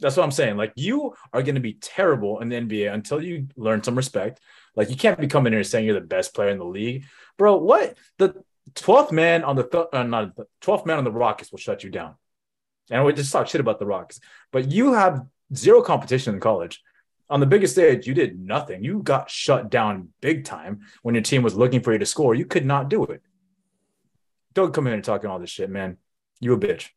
That's what I'm saying. Like, you are gonna be terrible in the NBA until you learn some respect. Like, you can't be coming here saying you're the best player in the league, bro. What the 12th man on the th- uh, not the 12th man on the Rockets will shut you down. And we just talk shit about the Rockets, but you have zero competition in college. On the biggest stage, you did nothing. You got shut down big time when your team was looking for you to score. You could not do it. Don't come in and talking all this shit, man. You a bitch.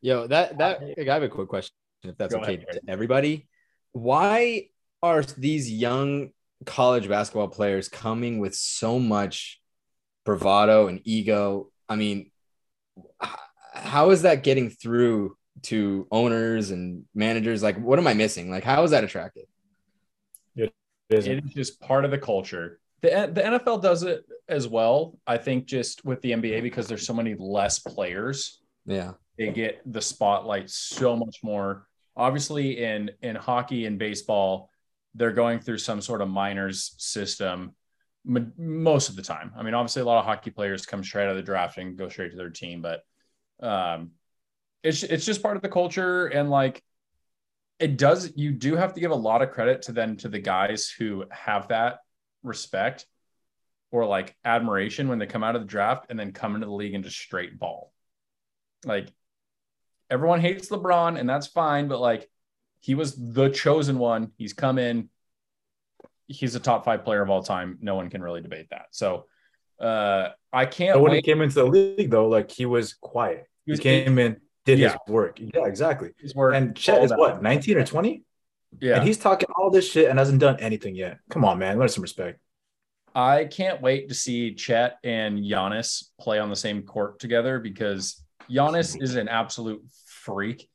Yo, that that I have a quick question, if that's
Go
okay
ahead,
to everybody. Why are these young college basketball players coming with so much bravado and ego? I mean, how is that getting through to owners and managers? Like, what am I missing? Like, how is that attractive?
It isn't.
It is just part of the culture. The, the NFL does it as well. I think just with the NBA because there's so many less players,
Yeah,
they get the spotlight so much more. Obviously, in in hockey and baseball, they're going through some sort of minors system m- most of the time. I mean, obviously, a lot of hockey players come straight out of the draft and go straight to their team, but um, it's it's just part of the culture and like it does. You do have to give a lot of credit to then to the guys who have that respect or like admiration when they come out of the draft and then come into the league and just straight ball. Like everyone hates LeBron and that's fine, but like he was the chosen one. He's come in. He's a top five player of all time. No one can really debate that. So uh I can't
But when he came into the league, though, like he was quiet.
He
He,
was-
came in, did
Yeah.
his work. Yeah, exactly.
His work,
And Chet is what, 19 or 20?
Yeah.
And he's talking all this shit and hasn't done anything yet. Come on, man. Learn some respect.
I can't wait to see Chet and Giannis play on the same court together because Giannis is an absolute freak.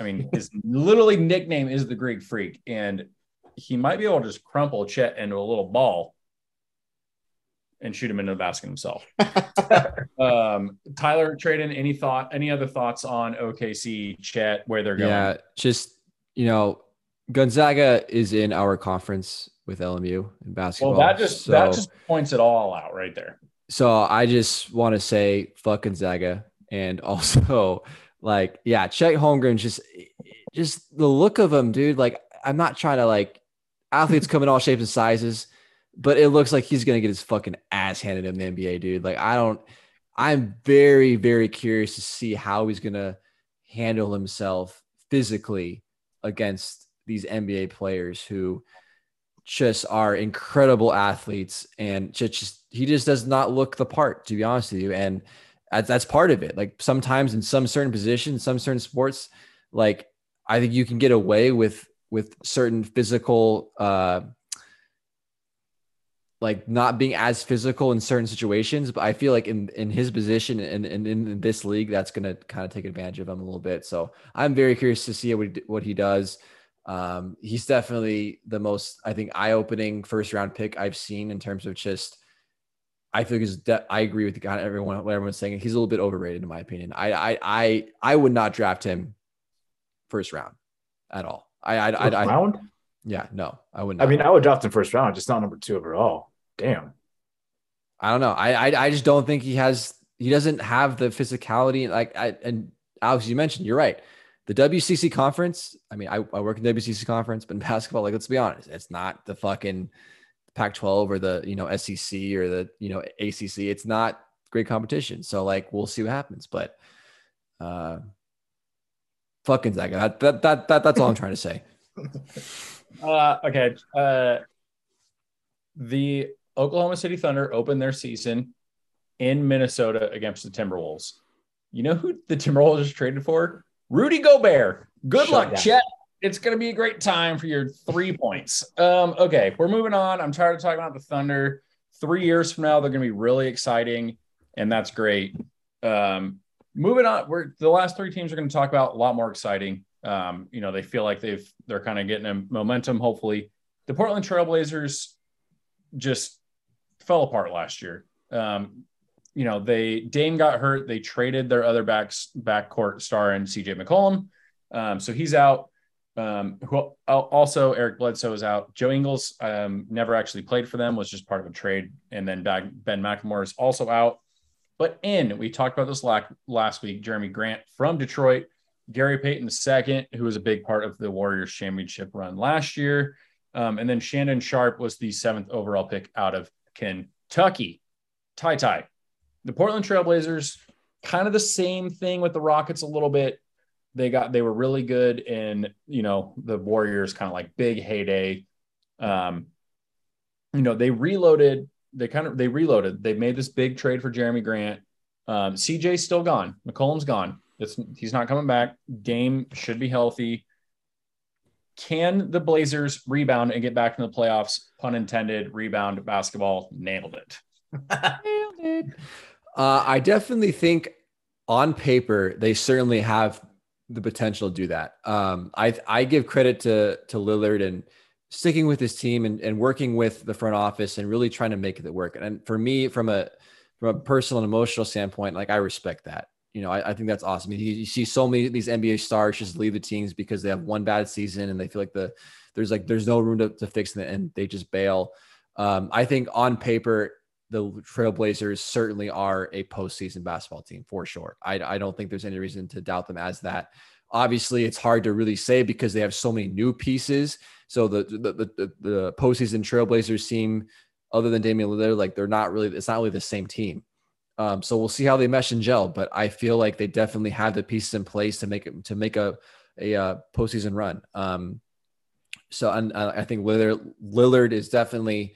I mean, his [LAUGHS] literally nickname is the Greek freak, and he might be able to just crumple Chet into a little ball and shoot him into the basket himself. [LAUGHS] um, Tyler, Traden, any thought, any other thoughts on OKC, Chet, where they're going?
Yeah, just you know, Gonzaga is in our conference with LMU in basketball.
well, that just
so,
that just points it all out right there.
so I just want to say fuck Gonzaga. and [LAUGHS] also like yeah, Chet Holmgren just just the look of him, dude. Like I'm not trying to like athletes come in all shapes and sizes, but it looks like he's gonna get his fucking ass handed in the NBA, dude. Like I don't. I'm very very curious to see how he's gonna handle himself physically against these NBA players who just are incredible athletes and just, just he just does not look the part to be honest with you and that's part of it like sometimes in some certain positions some certain sports like i think you can get away with with certain physical uh like not being as physical in certain situations but i feel like in in his position and, and in this league that's going to kind of take advantage of him a little bit so i'm very curious to see what he, what he does um, he's definitely the most, I think, eye-opening first round pick I've seen in terms of just. I think is de- I agree with the guy. Everyone, what everyone's saying, he's a little bit overrated in my opinion. I, I, I, I would not draft him first round at all. I, I, I, I
round.
Yeah, no, I wouldn't.
I mean, I would draft him first round, just not number two overall. Damn.
I don't know. I, I, I just don't think he has. He doesn't have the physicality. Like, I, and Alex, you mentioned, you're right the WCC conference, I mean, I, I work in the WCC conference, but in basketball, like, let's be honest, it's not the fucking Pac 12 or the, you know, SEC or the, you know, ACC. It's not great competition. So, like, we'll see what happens. But, uh, fucking Zaga. That, that, that, that, that's all I'm trying to say. [LAUGHS]
Uh, okay. Uh, the Oklahoma City Thunder opened their season in Minnesota against the Timberwolves. You know who the Timberwolves just traded for? Rudy Gobert. Good Shut luck, down. Chet. It's going to be a great time for your three points. Um, okay, we're moving on. I'm tired of talking about the Thunder. Three years from now, they're going to be really exciting, and that's great. Um, moving on, we're the last three teams are going to talk about a lot more exciting. Um, you know, they feel like they've they're kind of getting a momentum. Hopefully, the Portland Trailblazers just fell apart last year. Um, you know, they Dame got hurt. They traded their other backs backcourt star and CJ McCollum. Um, so he's out. Um, who also Eric Bledsoe is out. Joe Ingles um, never actually played for them, was just part of a trade. And then Ben McLemore is also out. But in, we talked about this last, week, Jerami Grant from Detroit, Gary Payton II, who was a big part of the Warriors championship run last year. Um, and then Shaedon Sharpe was the seventh overall pick out of Kentucky. Tie tie. the Portland Trailblazers, kind of the same thing with the Rockets a little bit. They got they were really good in you know the Warriors kind of like big heyday. Um, you know they reloaded. They kind of they reloaded. They made this big trade for Jerami Grant. Um, CJ's still gone. McCollum's gone. It's, he's not coming back. Dame should be healthy. Can the Blazers rebound and get back in the playoffs? Pun intended. Rebound basketball nailed it.
nailed it. Uh, I definitely think on paper they certainly have the potential to do that. Um, I I give credit to to Lillard and sticking with his team and, and working with the front office and really trying to make it work. And for me, from a from a personal and emotional standpoint, like I respect that. You know, I, I think that's awesome. You, you see so many of these NBA stars just leave the teams because they have one bad season and they feel like the there's like there's no room to, to fix it and they just bail. Um, I think on paper the Trailblazers certainly are a postseason basketball team for sure. I, I don't think there's any reason to doubt them as that. Obviously, it's hard to really say because they have so many new pieces. So the the the, the postseason Trailblazers seem, other than Damian Lillard, like they're not really. It's not really the same team. Um, so we'll see how they mesh and gel. But I feel like they definitely have the pieces in place to make it to make a a uh, postseason run. Um, so and, uh, I think Lillard Lillard is definitely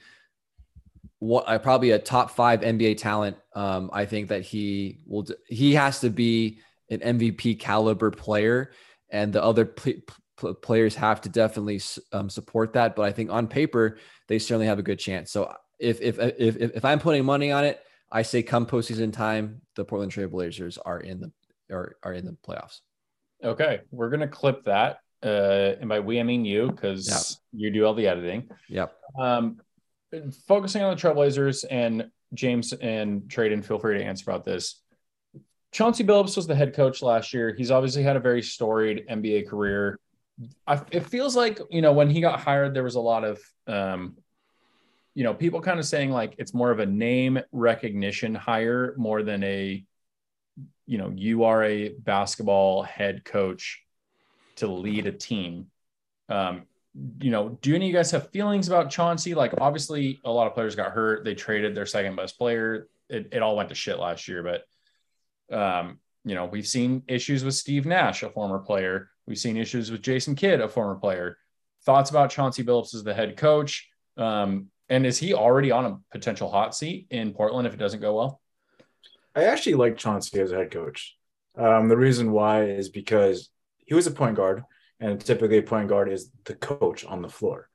what uh, probably a top five NBA talent. Um, I think that he will. He has to be an MVP caliber player, and the other pl- pl- players have to definitely um, support that. But I think on paper they certainly have a good chance. So if if if if, if I'm putting money on it, I say come postseason time, the Portland Trail Blazers are in the are are in the playoffs.
Okay, we're gonna clip that. Uh, and by we I mean you because yep. you do all the editing.
Yep.
Um, focusing on the Trailblazers and James and Traden, feel free to answer about this. Chauncey Billups was the head coach last year. He's obviously had a very storied NBA career. I, it feels like you know when he got hired, there was a lot of um, you know people kind of saying like it's more of a name recognition hire more than a you know, you are a basketball head coach to lead a team. Um, you know, do any of you guys have feelings about Chauncey? Like, obviously, a lot of players got hurt. They traded their second best player. It, it all went to shit last year, but um, you know, we've seen issues with Steve Nash, a former player. We've seen issues with Jason Kidd, a former player. Thoughts about Chauncey Billups as the head coach? Um, and is he already on a potential hot seat in Portland if it doesn't go well?
I actually like Chauncey as a head coach. Um, the reason why is because he was a point guard, and typically a point guard is the coach on the floor.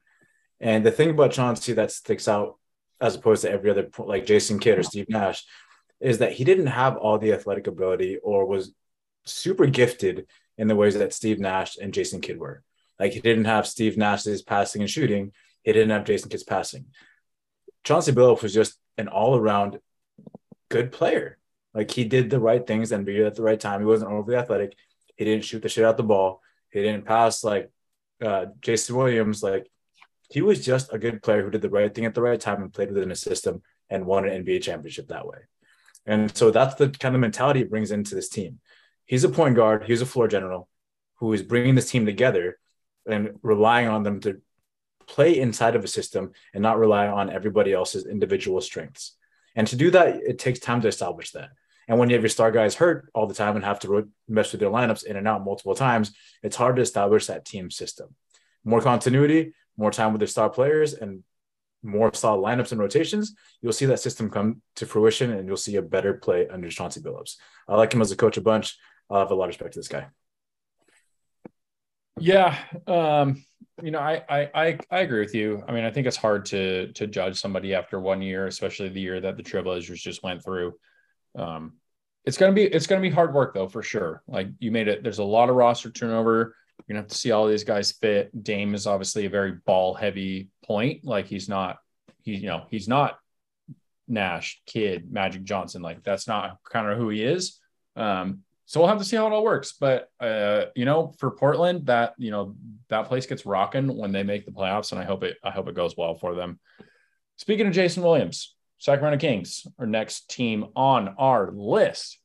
And the thing about Chauncey that sticks out as opposed to every other like Jason Kidd or Steve Nash is that he didn't have all the athletic ability or was super gifted in the ways that Steve Nash and Jason Kidd were. Like he didn't have Steve Nash's passing and shooting. He didn't have Jason Kidd's passing. Chauncey Billups was just an all-around good player. Like he did the right things and be at the right time. He wasn't overly athletic. He didn't shoot the shit out the ball. He didn't pass like uh, Jason Williams. Like he was just a good player who did the right thing at the right time and played within a system and won an NBA championship that way. And so that's the kind of mentality he brings into this team. He's a point guard. He's a floor general who is bringing this team together and relying on them to play inside of a system and not rely on everybody else's individual strengths. And to do that, it takes time to establish that. And when you have your star guys hurt all the time and have to mess with their lineups in and out multiple times, it's hard to establish that team system. More continuity, more time with the star players, and more solid lineups and rotations, you'll see that system come to fruition and you'll see a better play under Chauncey Billups. I like him as a coach a bunch. I have a lot of respect to this guy.
Yeah. Um, you know, I, I, I I agree with you. I mean, I think it's hard to to judge somebody after one year, especially the year that the Trailblazers just went through. Um, it's gonna be it's gonna be hard work though for sure. Like you made it. There's a lot of roster turnover. You're gonna have to see all these guys fit. Dame is obviously a very ball heavy point. Like he's not he you know he's not Nash, Kid, Magic Johnson. Like that's not kind of who he is. Um, so we'll have to see how it all works. But uh, you know, for Portland, that you know that place gets rocking when they make the playoffs, and I hope it I hope it goes well for them. Speaking of Jason Williams, Sacramento Kings, our next team on our list.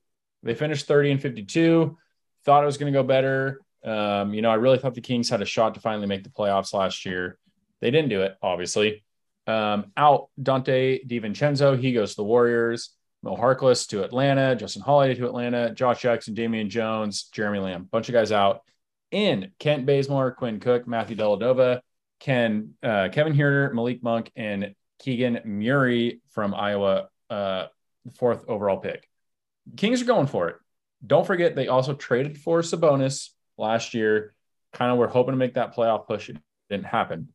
They finished 30 and 52. Thought it was going to go better. Um, you know, I really thought the Kings had a shot to finally make the playoffs last year. They didn't do it, obviously. Um, out Donte DiVincenzo, he goes to the Warriors. Mo Harkless to Atlanta, Justin Holiday to Atlanta, Josh Jackson, Damian Jones, Jeremy Lamb, bunch of guys out. In Kent Bazemore, Quinn Cook, Matthew Dellavedova, Ken, uh, Kevin Huerter, Malik Monk, and Keegan Murray from Iowa, uh, fourth overall pick. Kings are going for it. Don't forget, they also traded for Sabonis last year. Kind of were hoping to make that playoff push. It didn't happen.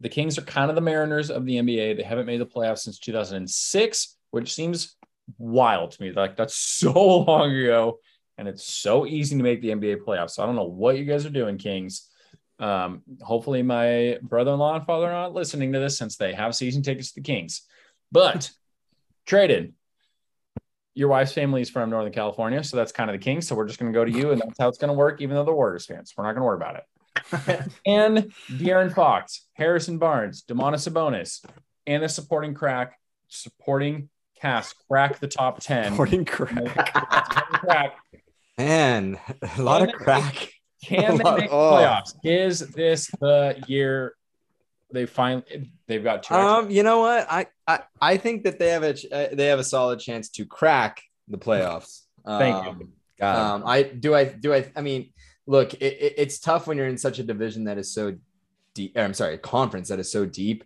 The Kings are kind of the Mariners of the NBA. They haven't made the playoffs since 2006 which seems wild to me. Like that's [LAUGHS] so long ago, and it's so easy to make the NBA playoffs. So I don't know what you guys are doing, Kings. Um, hopefully, my brother-in-law and father are not listening to this since they have season tickets to the Kings. But [LAUGHS] traded. Your wife's family is from Northern California, so that's kind of the king. So we're just going to go to you, and that's how it's going to work. Even though the Warriors fans, we're not going to worry about it. [LAUGHS] and De'Aaron Fox, Harrison Barnes, Domantas Sabonis, and the supporting crack, supporting cast crack the top 10.
Supporting crack. Man, a lot can of crack.
can [LAUGHS] they make oh. playoffs? Is this the year they finally they've got two?
Um, you know what? I, I I think that they have a uh, they have a solid chance to crack the playoffs. [LAUGHS]
Thank um, you.
Um, I do I do I I mean, look, it, it, it's tough when you're in such a division that is so deep. I'm sorry, a conference that is so deep.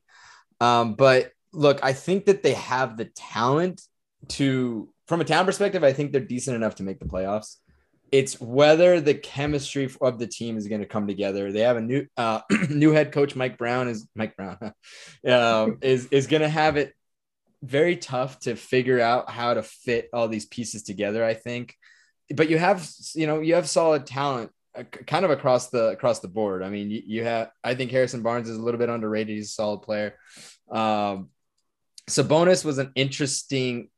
Um, but look, I think that they have the talent to, from a town perspective, I think they're decent enough to make the playoffs. It's whether the chemistry of the team is going to come together. They have a new uh, [CLEARS THROAT] new head coach, Mike Brown is Mike Brown [LAUGHS] um, is is going to have it very tough to figure out how to fit all these pieces together. I think, but you have you know you have solid talent uh, kind of across the across the board. I mean, you, you, have I think Harrison Barnes is a little bit underrated. He's a solid player. Um, Sabonis was an interesting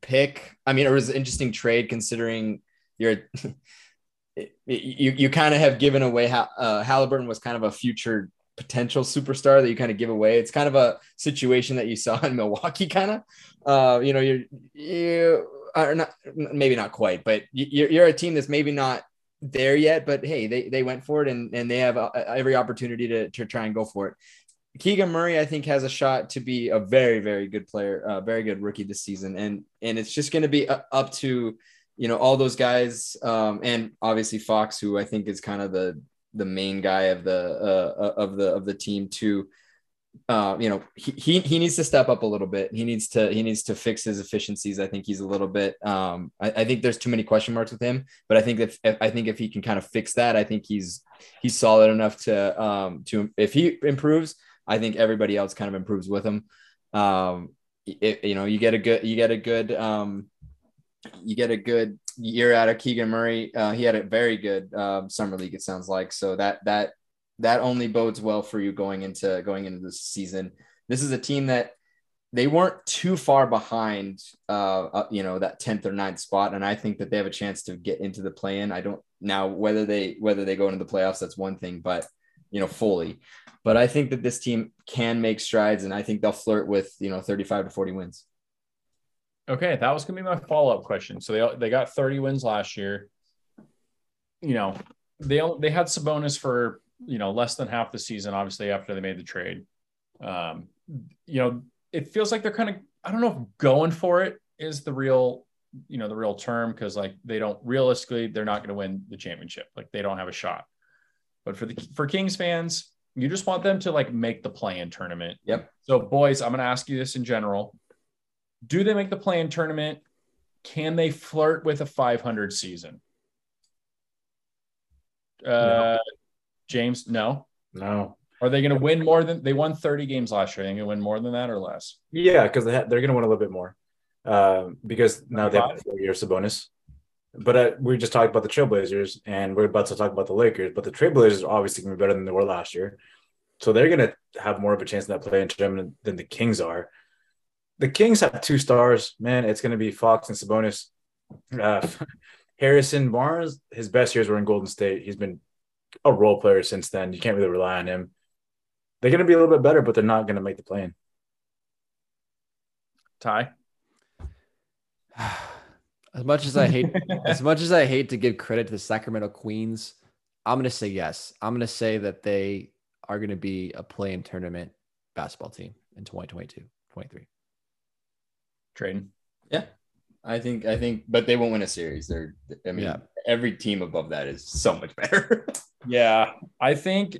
pick. I mean, it was an interesting trade considering you're [LAUGHS] you you kind of have given away how uh, Halliburton was kind of a future potential superstar that you kind of give away. It's kind of a situation that you saw in Milwaukee, kind of. Uh, you know, you're you or not, maybe not quite, but you're, you're a team that's maybe not there yet, but hey, they, they went for it and, and they have uh, every opportunity to, to try and go for it. Keegan Murray, I think, has a shot to be a very, very good player, uh, very good rookie this season, and and it's just going to be up to you know all those guys, um, and obviously Fox, who I think is kind of the the main guy of the uh, of the of the team too. uh, you know, he, he he needs to step up a little bit. He needs to he needs to fix his efficiencies. I think he's a little bit. Um, I, I think there's too many question marks with him. But I think if, if, I think if he can kind of fix that, I think he's he's solid enough to um to if he improves, I think everybody else kind of improves with him. Um, it, you know, you get a good you get a good um you get a good year out of Keegan Murray. Uh, he had a very good uh, summer league. It sounds like so that that that only bodes well for you going into going into this season. This is a team that they weren't too far behind, uh, uh, you know, that tenth or 9th spot, and I think that they have a chance to get into the play-in. I don't now whether they whether they go into the playoffs. That's one thing, but you know, fully. But I think that this team can make strides, and I think they'll flirt with you know 35 to 40 wins.
Okay, that was gonna be my follow-up question. So they they got 30 wins last year. You know, they they had Sabonis for you know less than half the season obviously after they made the trade. Um you know it feels like they're kind of i don't know if going for it is the real you know the real term because like they don't realistically they're not going to win the championship. Like they don't have a shot. But for the for kings fans you just want them to like make the play-in tournament.
Yep.
So boys i'm going to ask you this in general do they make the play-in tournament can they flirt with a 500 season uh no. James, no.
No.
Are they going to win more than they won 30 games last year? Are they going to win more than that or less?
Yeah, because they ha- they're going to win a little bit more uh, because now they have four years of bonus. But uh, we just talked about the Trailblazers and we're about to talk about the Lakers. But the Trailblazers are obviously going to be better than they were last year. So they're going to have more of a chance in that play in tournament than the Kings are. The Kings have two stars, man. It's going to be Fox and Sabonis. Uh, Harrison Barnes, his best years were in Golden State. He's been a role player since then. You can't really rely on him. They're going to be a little bit better, but they're not going to make the play in.
Ty. [SIGHS]
As much as I hate, [LAUGHS] as much as I hate to give credit to the Sacramento Queens, I'm going to say yes. I'm going to say that they are going to be a play-in tournament basketball team in 2022, 23.
Trading.
Yeah. I think I think, but they won't win a series. They're I mean, yeah. every team above that is so much better. [LAUGHS]
yeah, I think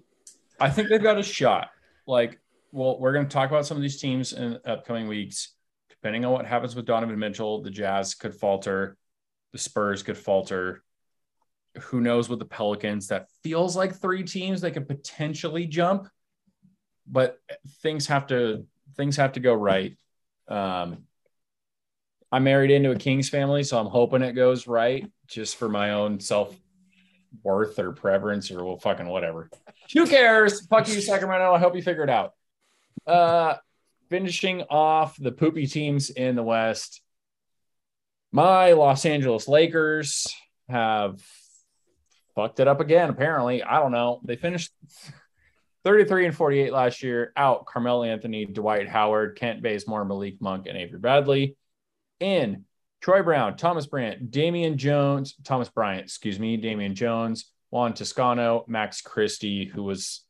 I think they've got a shot. Like, well, we're going to talk about some of these teams in upcoming weeks. Depending on what happens with Donovan Mitchell, the Jazz could falter, the Spurs could falter. Who knows with the Pelicans? That feels like three teams they could potentially jump, but things have to things have to go right. Um, I married into a Kings family, so I'm hoping it goes right just for my own self worth or preference or well, fucking whatever. Who cares? Fuck you, Sacramento. I hope you figure it out. Uh, finishing off the poopy teams in the West, my Los Angeles Lakers have fucked it up again. Apparently, I don't know. They finished 33 and 48 last year. Out Carmelo Anthony, Dwight Howard, Kent Bazemore, Malik Monk, and Avery Bradley in Troy Brown, Thomas Brandt, Damian Jones, Thomas Bryant, excuse me, Damian Jones, Juan Toscano, Max Christie, who was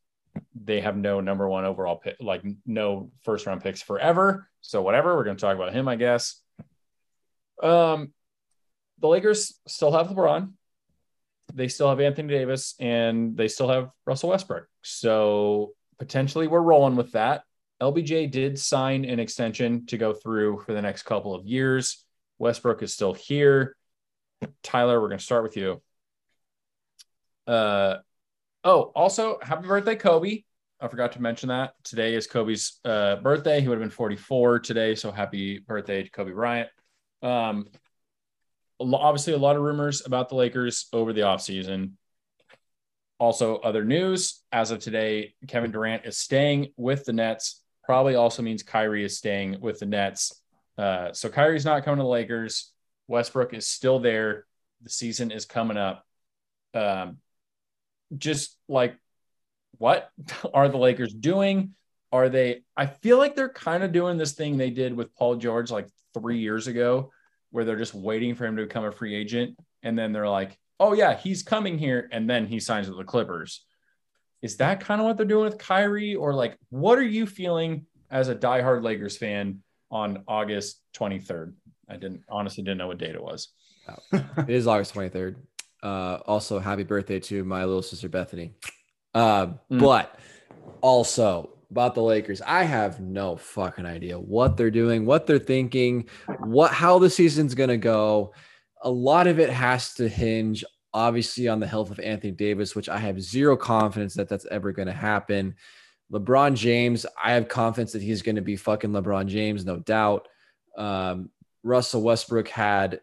they have no number one overall pick, like no first round picks forever. So whatever, we're going to talk about him, I guess. Um, the Lakers still have LeBron. They still have Anthony Davis and they still have Russell Westbrook. So potentially we're rolling with that. LBJ did sign an extension to go through for the next couple of years. Westbrook is still here. Tyler, we're going to start with you. Uh, oh, also, happy birthday, Kobe. I forgot to mention that. Today is Kobe's uh, birthday. He would have been 44 today. So happy birthday to Kobe Bryant. Um, obviously, a lot of rumors about the Lakers over the offseason. Also, other news as of today, Kevin Durant is staying with the Nets probably also means Kyrie is staying with the Nets. Uh, so Kyrie's not coming to the Lakers. Westbrook is still there. The season is coming up. Um, just like, what [LAUGHS] are the Lakers doing? Are they? I feel like they're kind of doing this thing they did with Paul George like three years ago, where they're just waiting for him to become a free agent, and then they're like, "Oh yeah, he's coming here," and then he signs with the Clippers. Is that kind of what they're doing with Kyrie, or like, what are you feeling as a diehard Lakers fan on August 23rd? I didn't honestly didn't know what date it was.
it is August 23rd. Uh, also, happy birthday to my little sister Bethany. Uh,
Mm.
But also about the Lakers, I have no fucking idea what they're doing, what they're thinking, what how the season's gonna go. A lot of it has to hinge, obviously, on the health of Anthony Davis, which I have zero confidence that that's ever going to happen. LeBron James, I have confidence that he's going to be fucking LeBron James, no doubt. Um, Russell Westbrook had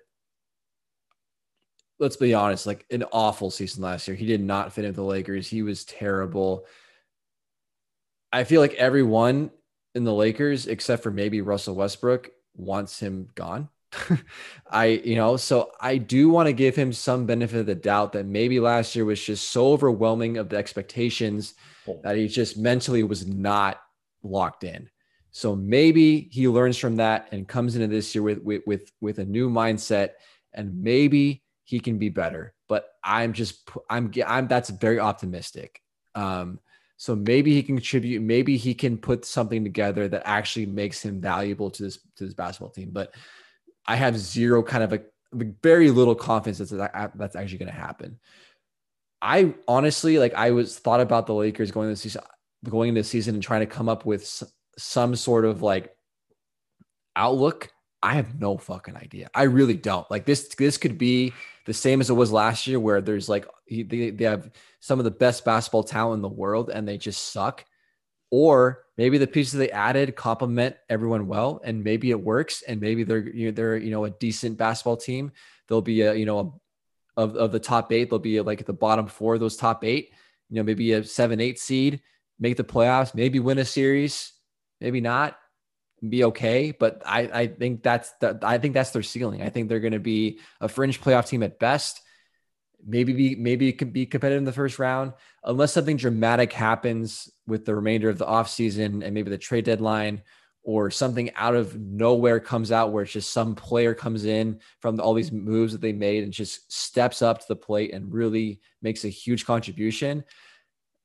let's be honest, like an awful season last year. He did not fit into the Lakers. He was terrible. I feel like everyone in the Lakers, except for maybe Russell Westbrook, wants him gone. [LAUGHS] I, you know, so I do want to give him some benefit of the doubt that maybe last year was just so overwhelming of the expectations that he just mentally was not locked in. So maybe he learns from that and comes into this year with with with, with a new mindset, and maybe he can be better. But I'm just I'm I'm that's very optimistic. Um, so maybe he can contribute. Maybe he can put something together that actually makes him valuable to this to this basketball team. But I have zero kind of a very little confidence that that's actually going to happen. I honestly like I was thought about the Lakers going this season, going into the season and trying to come up with some sort of like outlook. I have no fucking idea. I really don't. Like this this could be the same as it was last year where there's like they, they have some of the best basketball talent in the world and they just suck. Or maybe the pieces they added complement everyone well and maybe it works and maybe they're you know, they're you know a decent basketball team. They'll be a you know a of, of the top eight. They'll be like at the bottom four of those top eight, you know, maybe a seven, eight seed, make the playoffs, maybe win a series, maybe not be okay. But I, I think that's the, I think that's their ceiling. I think they're going to be a fringe playoff team at best. Maybe be, maybe it could be competitive in the first round, unless something dramatic happens with the remainder of the offseason and maybe the trade deadline or something out of nowhere comes out where it's just some player comes in from all these moves that they made and just steps up to the plate and really makes a huge contribution.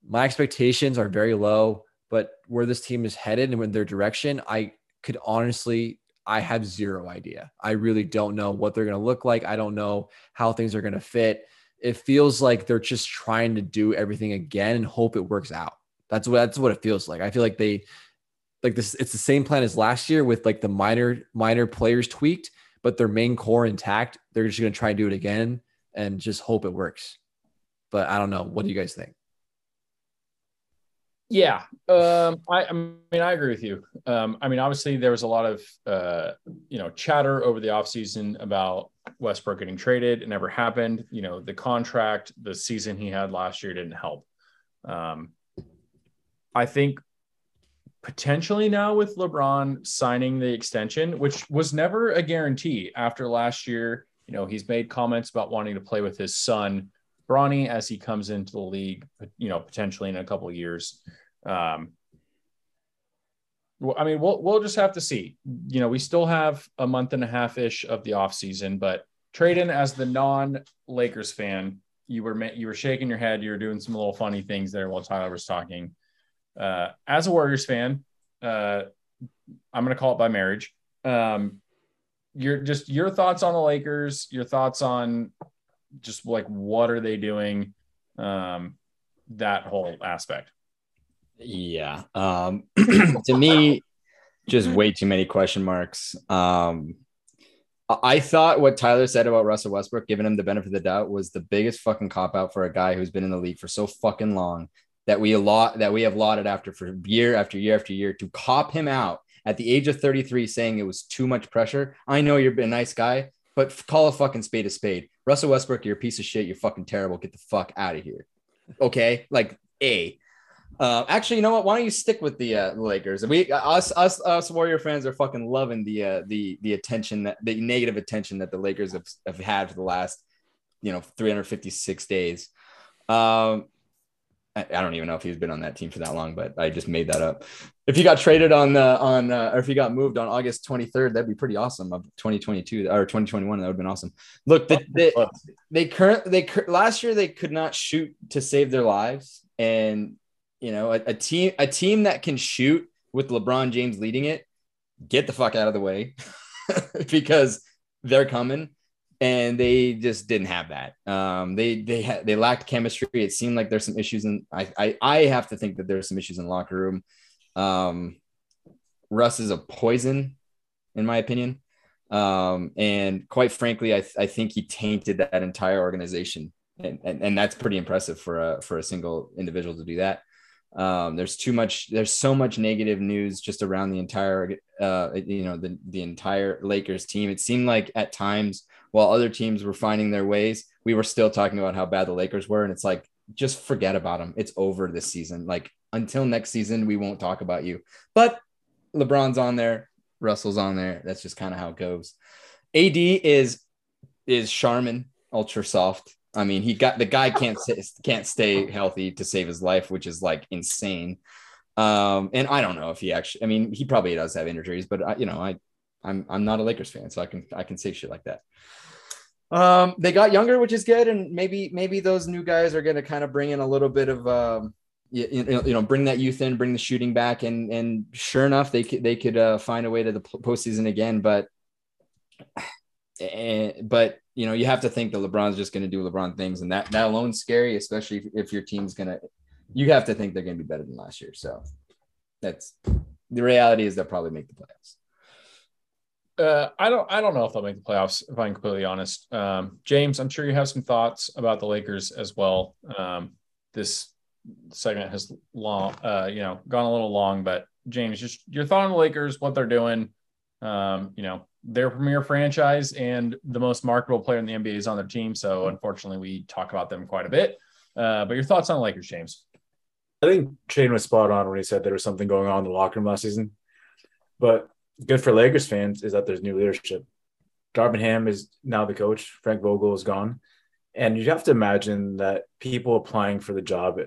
My expectations are very low, but where this team is headed and in their direction, I could honestly, I have zero idea. I really don't know what they're going to look like. I don't know how things are going to fit. It feels like they're just trying to do everything again and hope it works out. That's what that's what it feels like. I feel like they like this it's the same plan as last year with like the minor minor players tweaked but their main core intact. They're just going to try and do it again and just hope it works. But i don't know. What do you guys think?
Yeah um, I, I mean i agree with you. Um, i mean obviously there was a lot of uh, you know chatter over the offseason about westbrook getting traded it never happened you know the contract the season he had last year didn't help um, i think potentially now with LeBron signing the extension, which was never a guarantee after last year. You know, he's made comments about wanting to play with his son, Bronny, as he comes into the league, you know, potentially in a couple of years. Um, I mean, we'll, we'll just have to see. You know, we still have a month and a half ish of the offseason, but Traden, as the non Lakers fan, you were you were shaking your head. You were doing some little funny things there while Tyler was talking uh, as a Warriors fan, uh, I'm going to call it by marriage. Um, your just your thoughts on the Lakers, your thoughts on just like what are they doing, um, that whole aspect.
Yeah. Um, [CLEARS THROAT] to me, just way too many question marks. Um, I thought what Tyler said about Russell Westbrook, giving him the benefit of the doubt, was the biggest fucking cop out for a guy who's been in the league for so fucking long that we lot that we have lauded after for year after year after year to cop him out at the age of 33 saying it was too much pressure. I know you're a nice guy, but call a fucking spade a spade. Russell Westbrook, you're a piece of shit. You're fucking terrible. Get the fuck out of here. Okay. Like a, uh, actually, you know what? Why don't you stick with the uh, Lakers? We us us us Warrior fans are fucking loving the uh, the the attention that the negative attention that the Lakers have, have had for the last you know 356 days. Um, I don't even know if he's been on that team for that long, but I just made that up. if he got traded on the on uh, or if he got moved on August 23rd, that'd be pretty awesome of 2022 or 2021. That would have been awesome. Look, the, the, they current they last year they could not shoot to save their lives, and you know a, a team a team that can shoot with LeBron James leading it, get the fuck out of the way [LAUGHS] because they're coming and they just didn't have that. Um, they they had they lacked chemistry. It seemed like there's some issues in. I, I I have to think that there's some issues in the locker room. Um, Russ is a poison, in my opinion. Um, and quite frankly, I, I think he tainted that entire organization, and, and, and that's pretty impressive for a for a single individual to do that. Um, there's too much. There's so much negative news just around the entire, uh, you know, the the entire Lakers team. It seemed like at times, while other teams were finding their ways, we were still talking about how bad the Lakers were, and it's like just forget about them. It's over this season. Like until next season, we won't talk about you. But LeBron's on there, Russell's on there. That's just kind of how it goes. AD is is Charmin, ultra soft. I mean, he got the guy can't can't stay healthy to save his life, which is like insane. Um, and I don't know if he actually. I mean, he probably does have injuries, but I, you know, I I'm I'm not a Lakers fan, so I can I can say shit like that. Um, they got younger, which is good, and maybe maybe those new guys are going to kind of bring in a little bit of um, you, you know, bring that youth in, bring the shooting back, and and sure enough, they could they could uh, find a way to the postseason again. But [SIGHS] eh, but you know, you have to think that LeBron's just going to do LeBron things, and that that alone's scary, especially if, if your team's going to. You have to think they're going to be better than last year. So that's the reality is they'll probably make the playoffs.
Uh, I don't. I don't know if they'll make the playoffs. If I'm completely honest, um, James, I'm sure you have some thoughts about the Lakers as well. Um, this segment has long, uh, you know, gone a little long, but James, just your thought on the Lakers, what they're doing. Um, you know, their premier franchise and the most marketable player in the NBA is on their team. So unfortunately, we talk about them quite a bit. Uh, but your thoughts on the Lakers, James?
I think Shane was spot on when he said there was something going on in the locker room last season. But good for Lakers fans is that there's new leadership. Darvin Ham is now the coach. Frank Vogel is gone. And you have to imagine that people applying for the job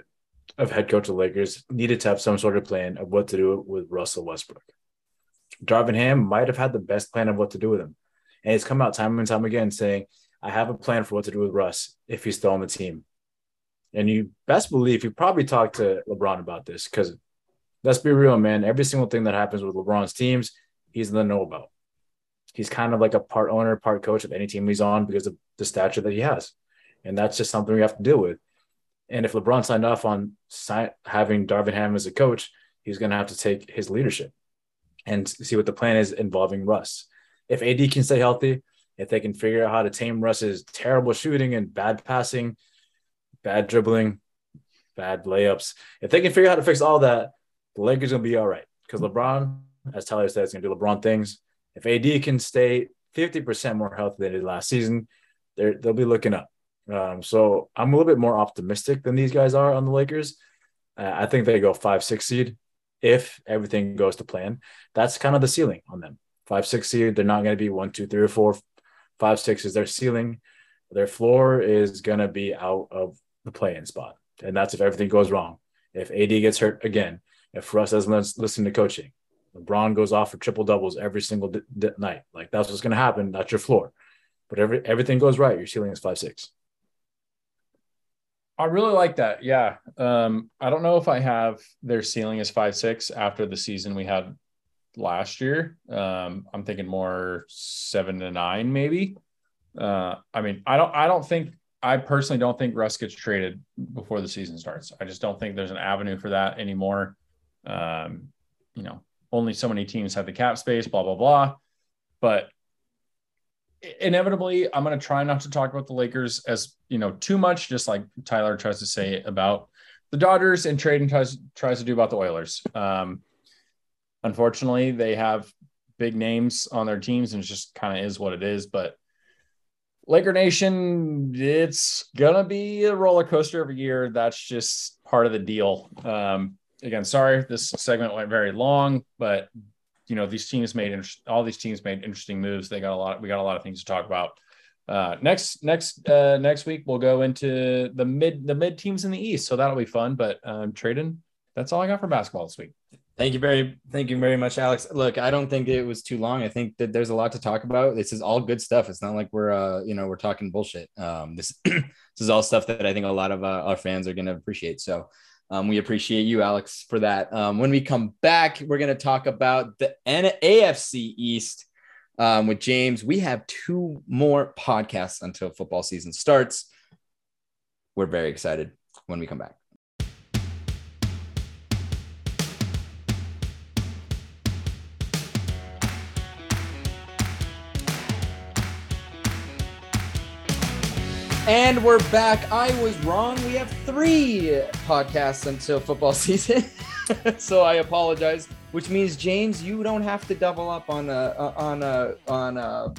of head coach of Lakers needed to have some sort of plan of what to do with Russell Westbrook. Darvin Ham might have had the best plan of what to do with him. And he's come out time and time again saying, I have a plan for what to do with Russ if he's still on the team. And you best believe he probably talked to LeBron about this because let's be real, man. Every single thing that happens with LeBron's teams, he's in the know about. He's kind of like a part owner, part coach of any team he's on because of the stature that he has. And that's just something we have to deal with. And if LeBron signed off on having Darvin Ham as a coach, he's going to have to take his leadership and see what the plan is involving Russ. If AD can stay healthy, if they can figure out how to tame Russ's terrible shooting and bad passing, bad dribbling, bad layups, if they can figure out how to fix all that, the Lakers to be all right. Because LeBron, as Tyler said, is going to do LeBron things. If AD can stay 50% more healthy than he did last season, they'll be looking up. Um, so I'm a little bit more optimistic than these guys are on the Lakers. Uh, I think they go five, six seed if everything goes to plan. That's kind of the ceiling on them. Five, six seed. They're not going to be one, two, three, or four. Five, six is their ceiling. Their floor is going to be out of the play-in spot, and that's if everything goes wrong. If AD gets hurt again, if Russ doesn't listen to coaching, LeBron goes off for triple doubles every single d- d- night. Like that's what's going to happen. That's your floor. But every everything goes right. Your ceiling is five six.
I really like that. Yeah. Um, I don't know if I have their ceiling as five six after the season we had last year. Um, I'm thinking more seven to nine, maybe. Uh, I mean, I don't I don't think I personally don't think Russ gets traded before the season starts. I just don't think there's an avenue for that anymore. Um, you know, only so many teams have the cap space, blah, blah, blah. But inevitably i'm going to try not to talk about the lakers as you know too much just like tyler tries to say about the dodgers and trading tries tries to do about the oilers. Um, unfortunately they have big names on their teams and it just kind of is what it is but laker nation it's gonna be a roller coaster every year. That's just part of the deal. Um, again sorry this segment went very long but you know these teams made all these teams made interesting moves. They got a lot. We got a lot of things to talk about. Uh, next next uh, next week we'll go into the mid the mid teams in the East, so that'll be fun. But um, trading, that's all I got for basketball this week.
Thank you very, thank you very much, Alex. Look, I don't think it was too long. I think that there's a lot to talk about. This is all good stuff. It's not like we're, uh, you know, we're talking bullshit. Um, this, [CLEARS THROAT] this is all stuff that I think a lot of uh, our fans are going to appreciate. So, um, we appreciate you, Alex, for that. Um, when we come back, we're going to talk about the AFC East um, with James. We have two more podcasts until football season starts. We're very excited when we come back. And we're back. I was wrong. We have three podcasts until football [LAUGHS] season. so I apologize, which means James, you don't have to double up on uh, on uh, on uh,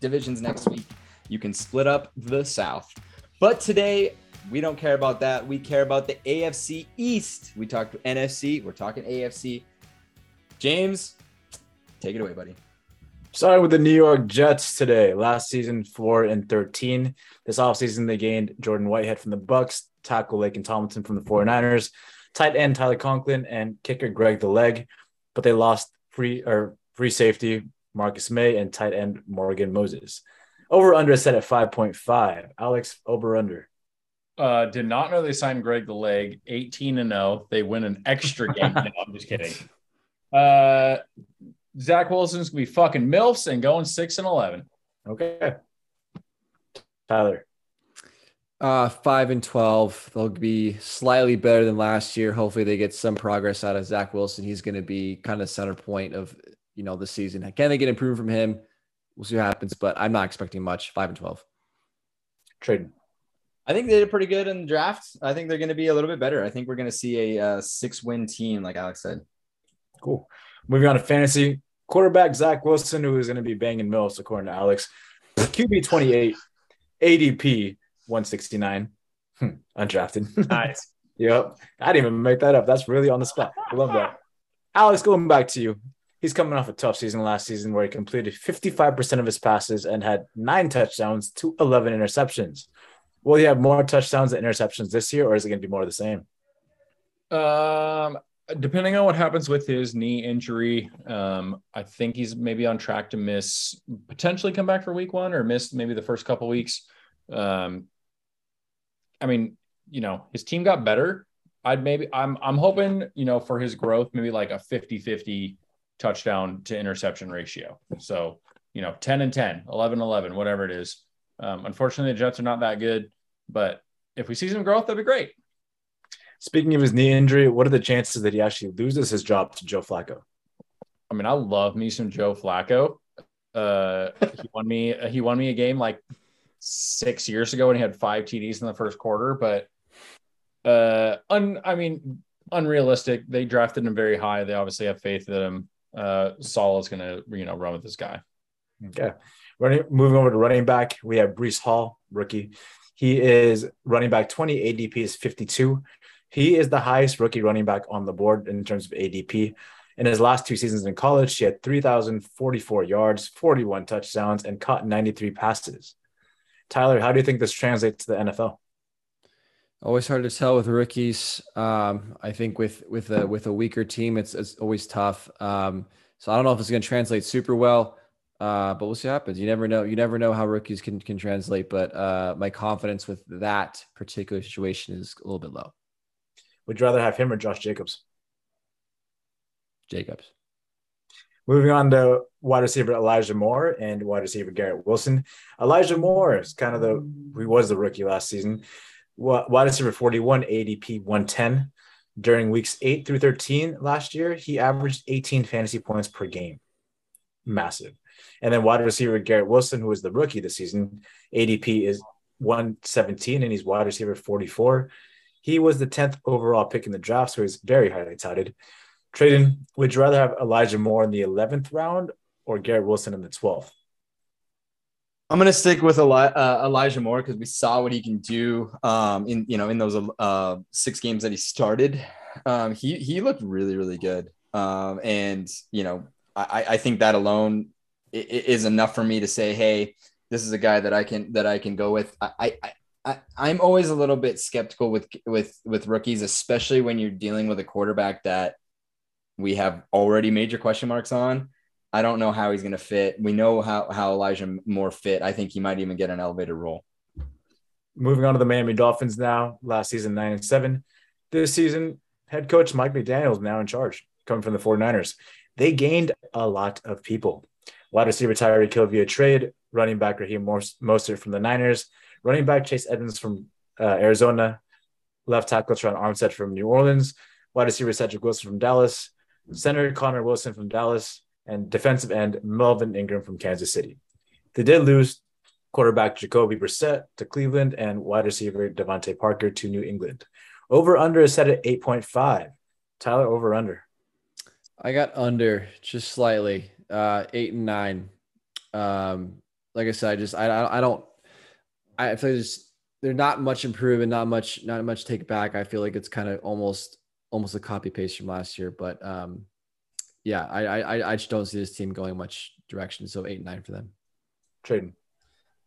divisions next week. You can split up the South. But today we don't care about that. We care about the AFC East. We talked NFC. We're talking AFC. James, take it away, buddy.
Starting with the New York Jets today. Last season, four and thirteen. This offseason, they gained Jordan Whitehead from the Bucs, tackle Laken Tomlinson from the 49ers, tight end Tyler Conklin, and kicker Greg the Leg. But they lost free or free safety Marcus Maye and tight end Morgan Moses. Over under set at 5.5. Alex, over under.
Uh, did not know they signed Greg the Leg, 18 and 0. They win an extra game. [LAUGHS] no, I'm just kidding. Uh, Zach Wilson's gonna be fucking milfs and going six and eleven.
Okay. Tyler.
Uh, five and twelve. They'll be slightly better than last year. Hopefully, they get some progress out of Zach Wilson. He's going to be kind of center point of you know the season. Can they get improvement from him? We'll see what happens, but I'm not expecting much. Five and twelve.
Trading.
I think they did pretty good in the draft. I think they're going to be a little bit better. I think we're going to see a uh, six-win team, like Alex said.
Cool. Moving on to fantasy. Quarterback Zach Wilson, who is going to be banging mills, according to Alex. QB 28, ADP 169. Hmm, undrafted. [LAUGHS]
Nice.
yep. I didn't even make that up. That's really on the spot. I love that. Alex, going back to you. He's coming off a tough season last season where he completed 55% of his passes and had nine touchdowns to 11 interceptions. Will he have more touchdowns than interceptions this year, or is it going to be more of the same?
Um, depending on what happens with his knee injury, um, I think he's maybe on track to miss, potentially come back for week one or miss maybe the first couple weeks. Um, I mean, you know, his team got better. I'd maybe, I'm, I'm hoping, you know, for his growth, maybe like a 50 50 touchdown to interception ratio. So, you know, 10 and 10, 11 11, whatever it is. Um, unfortunately, the Jets are not that good, but if we see some growth, that'd be great.
Speaking of his knee injury, what are the chances that he actually loses his job to Joe Flacco?
I mean, I love me some Joe Flacco. Uh, he won me. He won me a game like six years ago when he had five TDs in the first quarter. But uh, un, I mean, unrealistic. They drafted him very high. They obviously have faith in him. Uh, Saul is going to you know run with this guy.
Okay, running. Moving over to running back, we have Breece Hall, rookie. He is running back 20 ADP is 52. He is the highest rookie running back on the board in terms of ADP. In his last two seasons in college, he had 3,044 yards, 41 touchdowns, and caught 93 passes. Tyler, how do you think this translates to the NFL?
Always hard to tell with rookies. Um, I think with with a with a weaker team, it's it's always tough. Um, so I don't know if it's going to translate super well, uh, but we'll see what happens. You never know. You never know how rookies can can translate. But uh, my confidence with that particular situation is a little bit low.
Would you rather have him or Josh Jacobs?
Jacobs.
Moving on to wide receiver Elijah Moore and wide receiver Garrett Wilson. Elijah Moore is kind of the he was the rookie last season. Wide receiver 41, ADP 110. During weeks 8 through 13 last year, he averaged 18 fantasy points per game. Massive. And then wide receiver Garrett Wilson, who was the rookie this season, ADP is 117 and he's wide receiver 44. He was the 10th overall pick in the draft, so he's very highly touted. Trading, would you rather have Elijah Moore in the 11th round or Garrett Wilson in the 12th?
I'm gonna stick with Eli- uh, Elijah Moore because we saw what he can do um, in you know in those uh, six games that he started. Um, he he looked really really good, um, and you know I, I think that alone is enough for me to say, hey, this is a guy that I can that I can go with. I, I I, I'm always a little bit skeptical with with with rookies, especially when you're dealing with a quarterback that we have already major question marks on. I don't know how he's going to fit. We know how how Elijah Moore fit. I think he might even get an elevated role.
Moving on to the Miami Dolphins now. Last season, nine and seven. This season, head coach Mike McDaniel now in charge, coming from the 49ers. They gained a lot of people. Wide receiver Tyreek Hill via trade, running back Raheem Mostert from the Niners, running back Chase Edmonds from uh, Arizona, left tackle Terron Armstead from New Orleans, wide receiver Cedric Wilson from Dallas, center Connor Wilson from Dallas, and defensive end Melvin Ingram from Kansas City. They did lose quarterback Jacoby Brissett to Cleveland and wide receiver DeVante Parker to New England. Over under is set at 8.5. Tyler, over under.
I got under just slightly, uh, eight and nine. Um, like I said, I just I I don't I feel just they're not much improvement, not much not much take back. I feel like it's kind of almost almost a copy paste from last year, but um, yeah, I I I just don't see this team going much direction. So eight and nine for them.
Trading.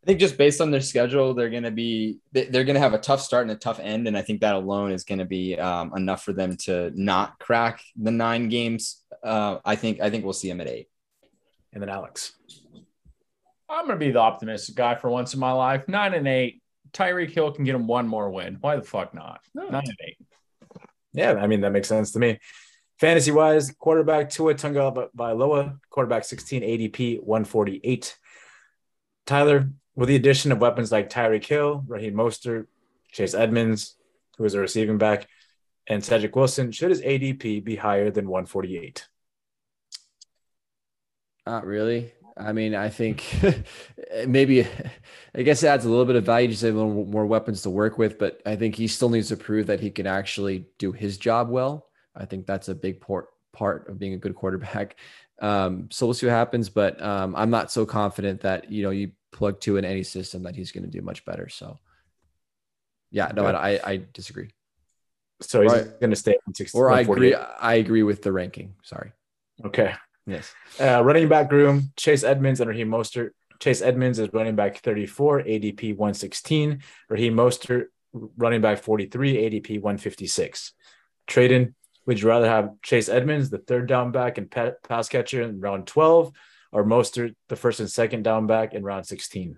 I think just based on their schedule, they're going to be they're going to have a tough start and a tough end, and I think that alone is going to be um, enough for them to not crack the nine games. Uh, I think I think we'll see them at eight.
And then Alex,
I'm going to be the optimistic guy for once in my life. Nine and eight. Tyreek Hill can get him one more win. Why the fuck not? No. Nine and eight.
Yeah, I mean that makes sense to me. Fantasy wise, quarterback Tua Tagovailoa, quarterback 16 ADP 148. Tyler, with the addition of weapons like Tyreek Hill, Raheem Mostert, Chase Edmonds, who is a receiving back, and Cedric Wilson, should his ADP be higher than 148?
Not really. I mean, I think [LAUGHS] maybe, I guess it adds a little bit of value to say a little more weapons to work with, but I think he still needs to prove that he can actually do his job well. I think that's a big part part of being a good quarterback. [LAUGHS] Um, so we'll see what happens, but um, I'm not so confident that you know you plug Tua in any system that he's going to do much better. So, yeah, no, I, I disagree.
So he's going to stay on
60. Or I agree. I agree with the ranking. Sorry.
Okay.
Yes.
Uh, running back room: Chase Edmonds and Raheem Mostert. Chase Edmonds is running back 34, ADP 116. Raheem Mostert, running back 43, ADP 156. Trading: Would you rather have Chase Edmonds, the third down back and pass catcher in round 12, or Mostert, the first and second down back in round 16?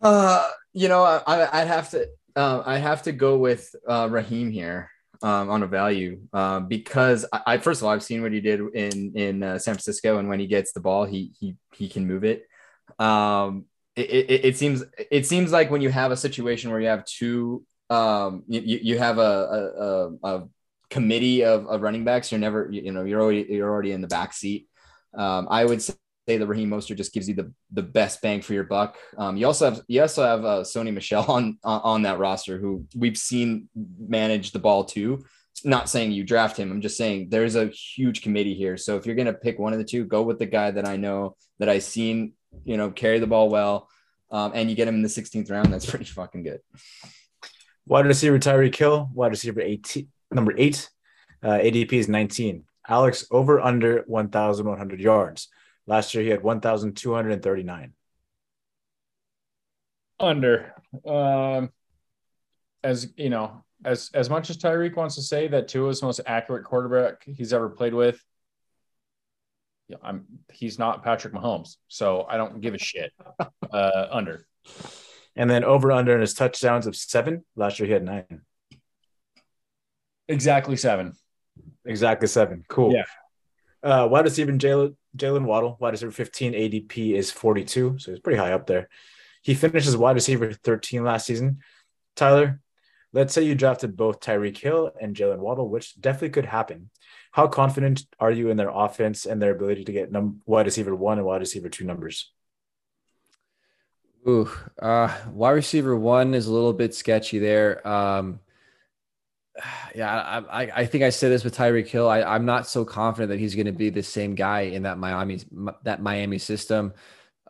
Uh, you know, I, I'd have to, uh, I have to go with uh, Raheem here um, on a value uh, because I, I, first of all I've seen what he did in in uh, San Francisco, and when he gets the ball, he he he can move it. Um, it, it, it seems it seems like when you have a situation where you have two, um, you, you have a, a, a committee of, of running backs, you're never you know you're already you're already in the back seat. Um, I would say that Raheem Mostert just gives you the, the best bang for your buck. Um, you also have you also have uh, Sony Michel on on that roster who we've seen manage the ball too. Not saying you draft him. I'm just saying there's a huge committee here. So if you're gonna pick one of the two, go with the guy that I know that I've seen you know carry the ball well, um, and you get him in the 16th round. That's [LAUGHS] pretty fucking good.
Wide receiver Tyreek Hill, wide receiver 18, number eight, uh, ADP is 19. Alex over under 1,100 yards. Last year he had 1,239.
Under. Um, as you know, as as much as Tyreek wants to say that Tua is the most accurate quarterback he's ever played with, yeah, I'm he's not Patrick Mahomes, so I don't give a shit. Uh, under.
And then over under in his touchdowns of seven. Last year he had nine.
Exactly seven.
Exactly seven. Cool.
Yeah.
Uh, wide receiver Jalen Jalen Waddle, wide receiver 15, ADP is 42, so he's pretty high up there. He finishes wide receiver 13 last season. Tyler, let's say you drafted both Tyreek Hill and Jalen Waddle, which definitely could happen. How confident are you in their offense and their ability to get num- wide receiver one and wide receiver two numbers?
Ooh, uh, wide receiver one is a little bit sketchy there. Um, [SIGHS] yeah, I, I think I said this with Tyreek Hill. I, I'm not so confident that he's going to be the same guy in that Miami that Miami system.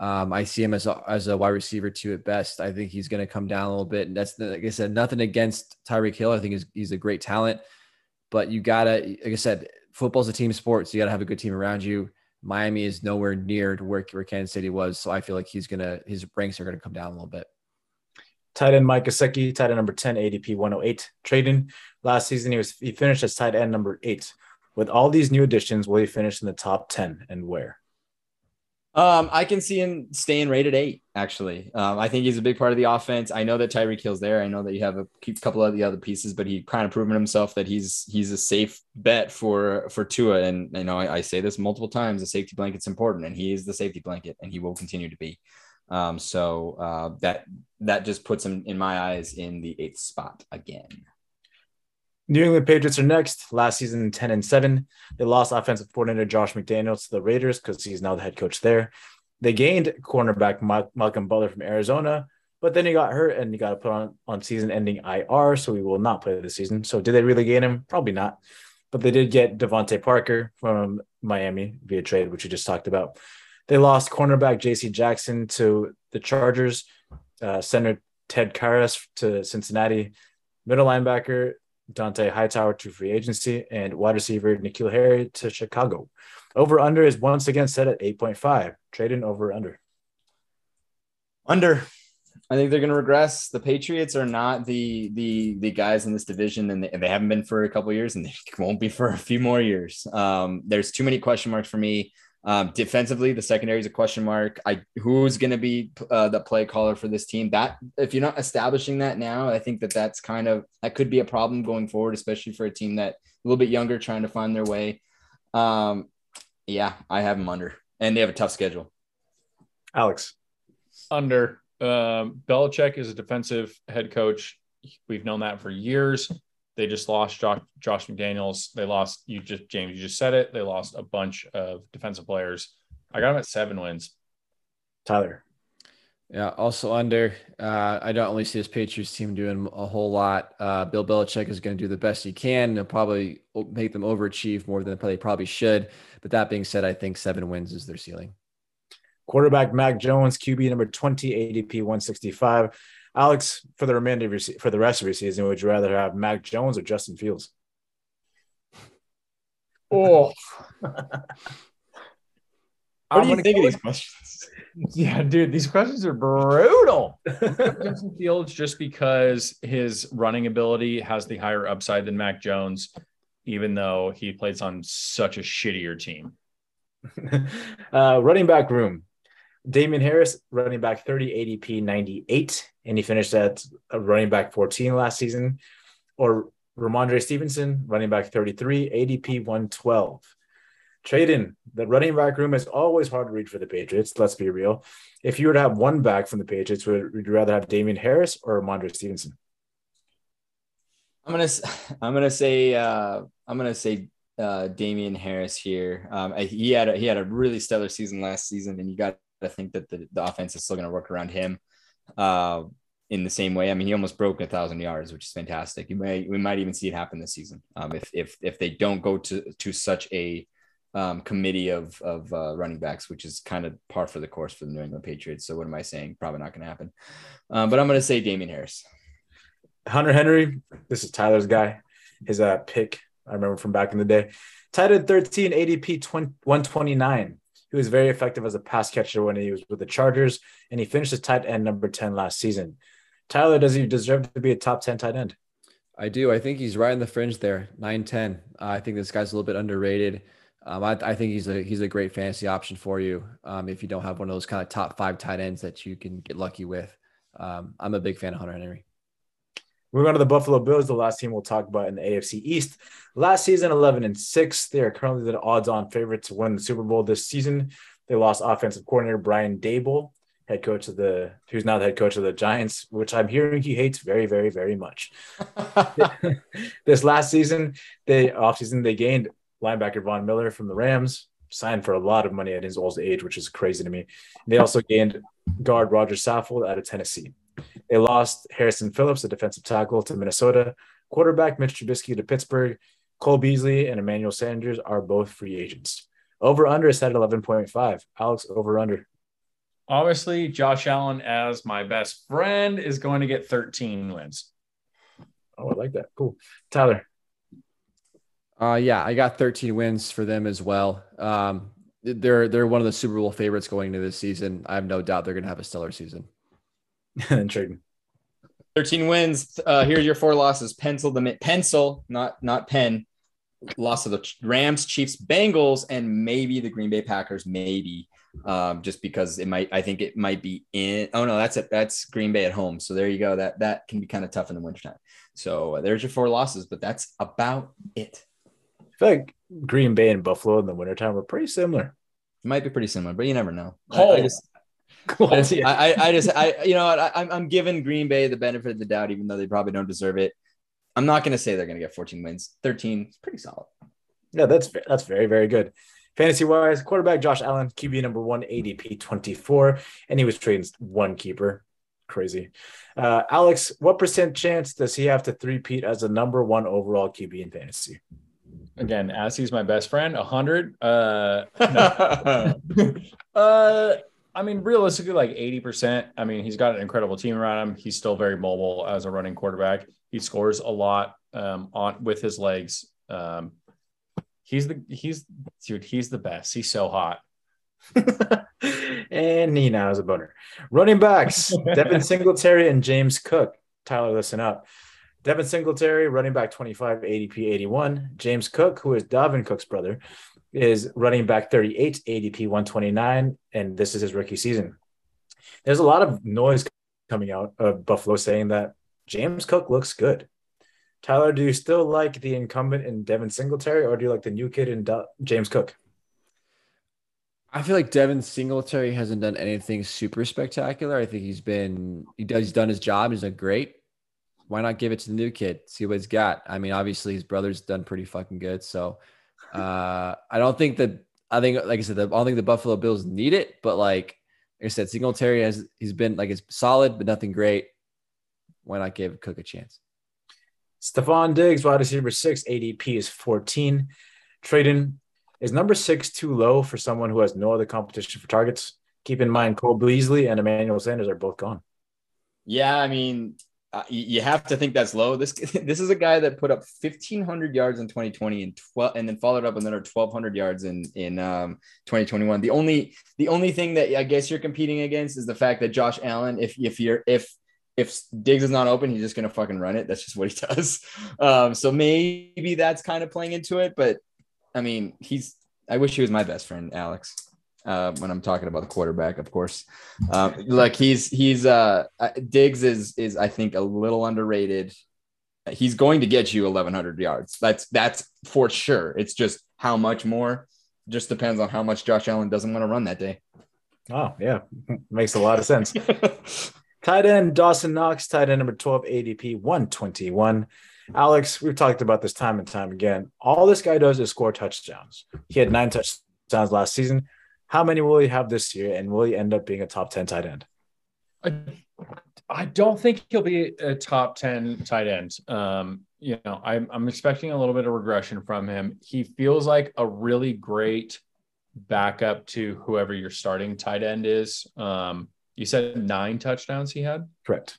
Um, I see him as a, as a wide receiver two at best. I think he's going to come down a little bit. And that's like I said, nothing against Tyreek Hill. I think he's, he's a great talent, but you gotta, like I said, football's a team sport, so you gotta have a good team around you. Miami is nowhere near to where, where Kansas City was, so I feel like he's gonna his ranks are gonna come down a little bit.
Tight end Mike Gesicki, tight end number 10, ADP 108. Trading last season, he was he finished as tight end number eight. With all these new additions, will he finish in the top 10 and where?
Um, I can see him staying rated eight. Actually, um, I think he's a big part of the offense. I know that Tyreek Hill's there. I know that you have a couple of the other pieces, but he kind of proven himself that he's he's a safe bet for for Tua. And you know, I, I say this multiple times: the safety blanket's important, and he is the safety blanket, and he will continue to be. Um, so uh, that that just puts him in my eyes in the eighth spot again.
New England Patriots are next. Last season, 10 and 7. They lost offensive coordinator Josh McDaniels to the Raiders because he's now the head coach there. They gained cornerback Malcolm Butler from Arizona, but then he got hurt and he got put on, on season ending IR, so he will not play this season. So did they really gain him? Probably not. But they did get DeVante Parker from Miami via trade, which we just talked about. They lost cornerback JC Jackson to the Chargers, uh, center Ted Karras to Cincinnati, middle linebacker Dont'a Hightower to free agency, and wide receiver N'Keal Harry to Chicago. Over under is once again set at 8.5. Trading over under.
Under. I think they're going to regress. The Patriots are not the the the guys in this division, and they, they haven't been for a couple years, and they [LAUGHS] won't be for a few more years. Um, there's too many question marks for me. Um, defensively, the secondary is a question mark. I who's going to be uh, the play caller for this team? That if you're not establishing that now, I think that that's kind of that could be a problem going forward, especially for a team that a little bit younger trying to find their way. Um, yeah, I have them under, and they have a tough schedule.
Alex,
under. Um, Belichick is a defensive head coach. We've known that for years. They just lost Josh, Josh McDaniels. They lost you just James. You just said it. They lost a bunch of defensive players. I got them at seven wins.
Tyler.
Yeah, also under. Uh, I don't really see this Patriots team doing a whole lot. Uh, Bill Belichick is going to do the best he can. He'll probably make them overachieve more than they probably should. But that being said, I think seven wins is their ceiling.
Quarterback Mac Jones, QB number 20, ADP 165. Alex, for the remainder of your for the rest of your season, would you rather have Mac Jones or Justin Fields?
Oh, [LAUGHS]
what do you think of these questions? [LAUGHS]
Yeah, dude, these questions are brutal. [LAUGHS] Justin Fields, just because his running ability has the higher upside than Mac Jones, even though he plays on such a shittier team.
uh, running back room. Damien Harris, running back 30, ADP 98, and he finished at running back 14 last season. Or Rhamondre Stevenson, running back 33, ADP 112. Trade in. The running back room is always hard to read for the Patriots. Let's be real. If you were to have one back from the Patriots, would, would you rather have Damien Harris or Rhamondre Stevenson?
I'm gonna [LAUGHS] I'm gonna say uh, I'm gonna say uh, Damien Harris here. Um, he had a, he had a really stellar season last season, and you got I think that the, the offense is still going to work around him uh, in the same way. I mean, he almost broke a thousand yards, which is fantastic. You may, we might even see it happen this season um, if, if, if they don't go to, to such a um, committee of, of uh, running backs, which is kind of par for the course for the New England Patriots. So what am I saying? Probably not going to happen. Um, but I'm going to say Damien Harris.
Hunter Henry. This is Tyler's guy. His uh, pick. I remember from back in the day. Tight end 13, ADP 20, 129. He was very effective as a pass catcher when he was with the Chargers, and he finished as tight end number 10 last season. Tyler, does he deserve to be a top 10 tight end?
I do. I think he's right in the fringe there, 9 10. Uh, I think this guy's a little bit underrated. Um, I, I, think he's a he's a great fantasy option for you um, if you don't have one of those kind of top five tight ends that you can get lucky with. Um, I'm a big fan of Hunter Henry.
Moving on to the Buffalo Bills, the last team we'll talk about in the AFC East. Last season, 11 and 6. They are currently the odds on favorite to win the Super Bowl this season. They lost offensive coordinator Brian Daboll, head coach of the, who's now the head coach of the Giants, which I'm hearing he hates very, very, very much. [LAUGHS] this last season, they offseason, they gained linebacker Von Miller from the Rams, signed for a lot of money at his old age, which is crazy to me. They also gained guard Roger Saffold out of Tennessee. They lost Harrison Phillips, a defensive tackle, to Minnesota. Quarterback Mitch Trubisky to Pittsburgh. Cole Beasley and Emmanuel Sanders are both free agents. Over under is set at 11.5. Alex, over under.
Obviously, Josh Allen, as my best friend, is going to get 13 wins.
Oh, I like that. Cool. Tyler.
Uh, yeah, I got 13 wins for them as well. Um, they're they're one of the Super Bowl favorites going into this season. I have no doubt they're going to have a stellar season. [LAUGHS]
and trading.
13 wins. Uh, here's your four losses. Pencil the pencil, not not pen. Loss of the Rams, Chiefs, Bengals, and maybe the Green Bay Packers. Maybe um, just because it might. I think it might be in. Oh no, that's it. That's Green Bay at home. So there you go. That that can be kind of tough in the wintertime. So uh, there's your four losses, but that's about it.
I feel like Green Bay and Buffalo in the wintertime were pretty similar.
It might be pretty similar, but you never know.
Oh.
I, I just, I, just, I, I, I just, I, you know, what, I, I'm, I'm giving Green Bay the benefit of the doubt, even though they probably don't deserve it. I'm not going to say they're going to get 14 wins. 13 is pretty solid.
Yeah, that's that's very very good. Fantasy wise, quarterback Josh Allen, QB number one, ADP 24, and he was trading one keeper. Crazy. Uh, Alex, what percent chance does he have to three-peat as a number one overall QB in fantasy?
Again, as he's my best friend, a hundred. Uh, [LAUGHS] no. [LAUGHS] [LAUGHS] uh, I mean, realistically, like eighty percent. I mean, he's got an incredible team around him. He's still very mobile as a running quarterback. He scores a lot um, on with his legs. Um, he's the he's dude. He's the best. He's so hot. [LAUGHS]
and he now has a boner. Running backs: [LAUGHS] Devin Singletary and James Cook. Tyler, listen up. Devin Singletary, running back 25, ADP 81. James Cook, who is Dalvin Cook's brother, is running back 38, ADP 129, and this is his rookie season. There's a lot of noise coming out of Buffalo saying that James Cook looks good. Tyler, do you still like the incumbent in Devin Singletary, or do you like the new kid in James Cook?
I feel like Devin Singletary hasn't done anything super spectacular. I think he's been he does he's done his job. He's done great. Why not give it to the new kid? See what he's got. I mean, obviously his brother's done pretty fucking good. So uh, I don't think that I think like I said, I don't think the Buffalo Bills need it, but like, like I said, Singletary has he's been like it's solid, but nothing great. Why not give Cook a chance?
Stefon Diggs, wide receiver six, ADP is 14. Trading is number six too low for someone who has no other competition for targets? Keep in mind, Cole Beasley and Emmanuel Sanders are both gone.
Yeah, I mean, uh, you have to think that's low. This [LAUGHS] this is a guy that put up 1500 yards in 2020 and 12 and then followed up another 1200 yards in in um, 2021. The only the only thing that I guess you're competing against is the fact that Josh Allen if if you're if if Diggs is not open, he's just gonna fucking run it. That's just what he [LAUGHS] does. Um, so maybe that's kind of playing into it, but I mean, he's. I wish he was my best friend, Alex. Uh, when I'm talking about the quarterback, of course, um, like he's he's uh, Diggs is is I think a little underrated. He's going to get you 1,100 yards. That's that's for sure. It's just how much more. Just depends on how much Josh Allen doesn't want to run that day.
Oh yeah, makes a lot of sense. [LAUGHS] tight end Dawson Knox, tight end number 12, ADP 121. Alex, we've talked about this time and time again. All this guy does is score touchdowns. He had nine touchdowns last season. How many will he have this year? And will he end up being a top 10 tight end?
I, I don't think he'll be a top 10 tight end. Um, you know, I'm, I'm expecting a little bit of regression from him. He feels like a really great backup to whoever your starting tight end is. Um, you said nine touchdowns he had?
Correct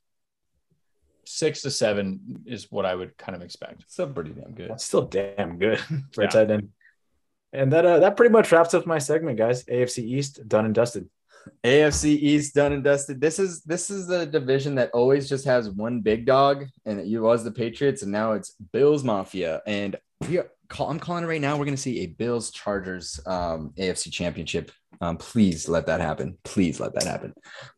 six to seven is what I would kind of expect.
Still pretty damn good.
That's still damn good [LAUGHS] for yeah. a tight end. And that uh, that pretty much wraps up my segment, guys. AFC East done and dusted.
AFC East done and dusted. This is this is the division that always just has one big dog, and it was the Patriots, and now it's Bills Mafia. And we are, I'm calling it right now. We're going to see a Bills Chargers um, AFC Championship. Um, please let that happen. Please let that happen.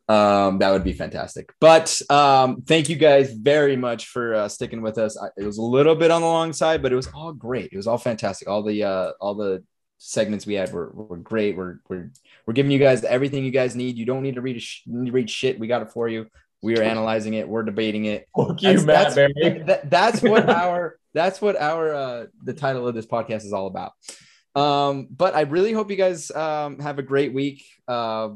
Um, that would be fantastic. But um, thank you guys very much for uh, sticking with us. I, it was a little bit on the long side, but it was all great. It was all fantastic. All the uh, all the segments we had were, were great. We're, we're we're giving you guys everything you guys need. You don't need to read sh- read shit. We got it for you. We are analyzing it. We're debating it.
Fuck you, that's, Matt
that's, that, that's what [LAUGHS] our that's what our uh, the title of this podcast is all about. Um, but I really hope you guys um, have a great week. Uh,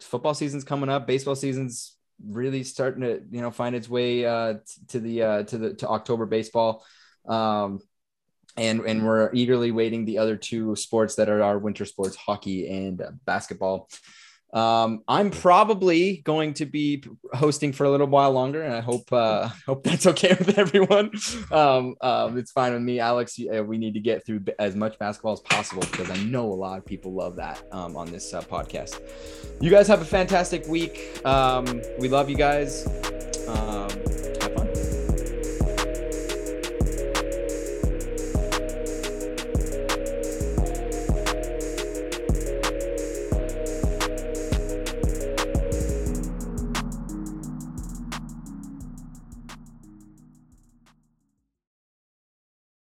football season's coming up. Baseball season's really starting to you know find its way uh, to the uh, to the to October baseball. Um, and and we're eagerly waiting the other two sports that are our winter sports, hockey and basketball. Um, I'm probably going to be hosting for a little while longer, and I hope uh, [LAUGHS] hope that's okay with everyone. Um, um, it's fine with me, Alex. Uh, we need to get through as much basketball as possible because I know a lot of people love that um, on this uh, podcast. You guys have a fantastic week. Um, we love you guys. Um,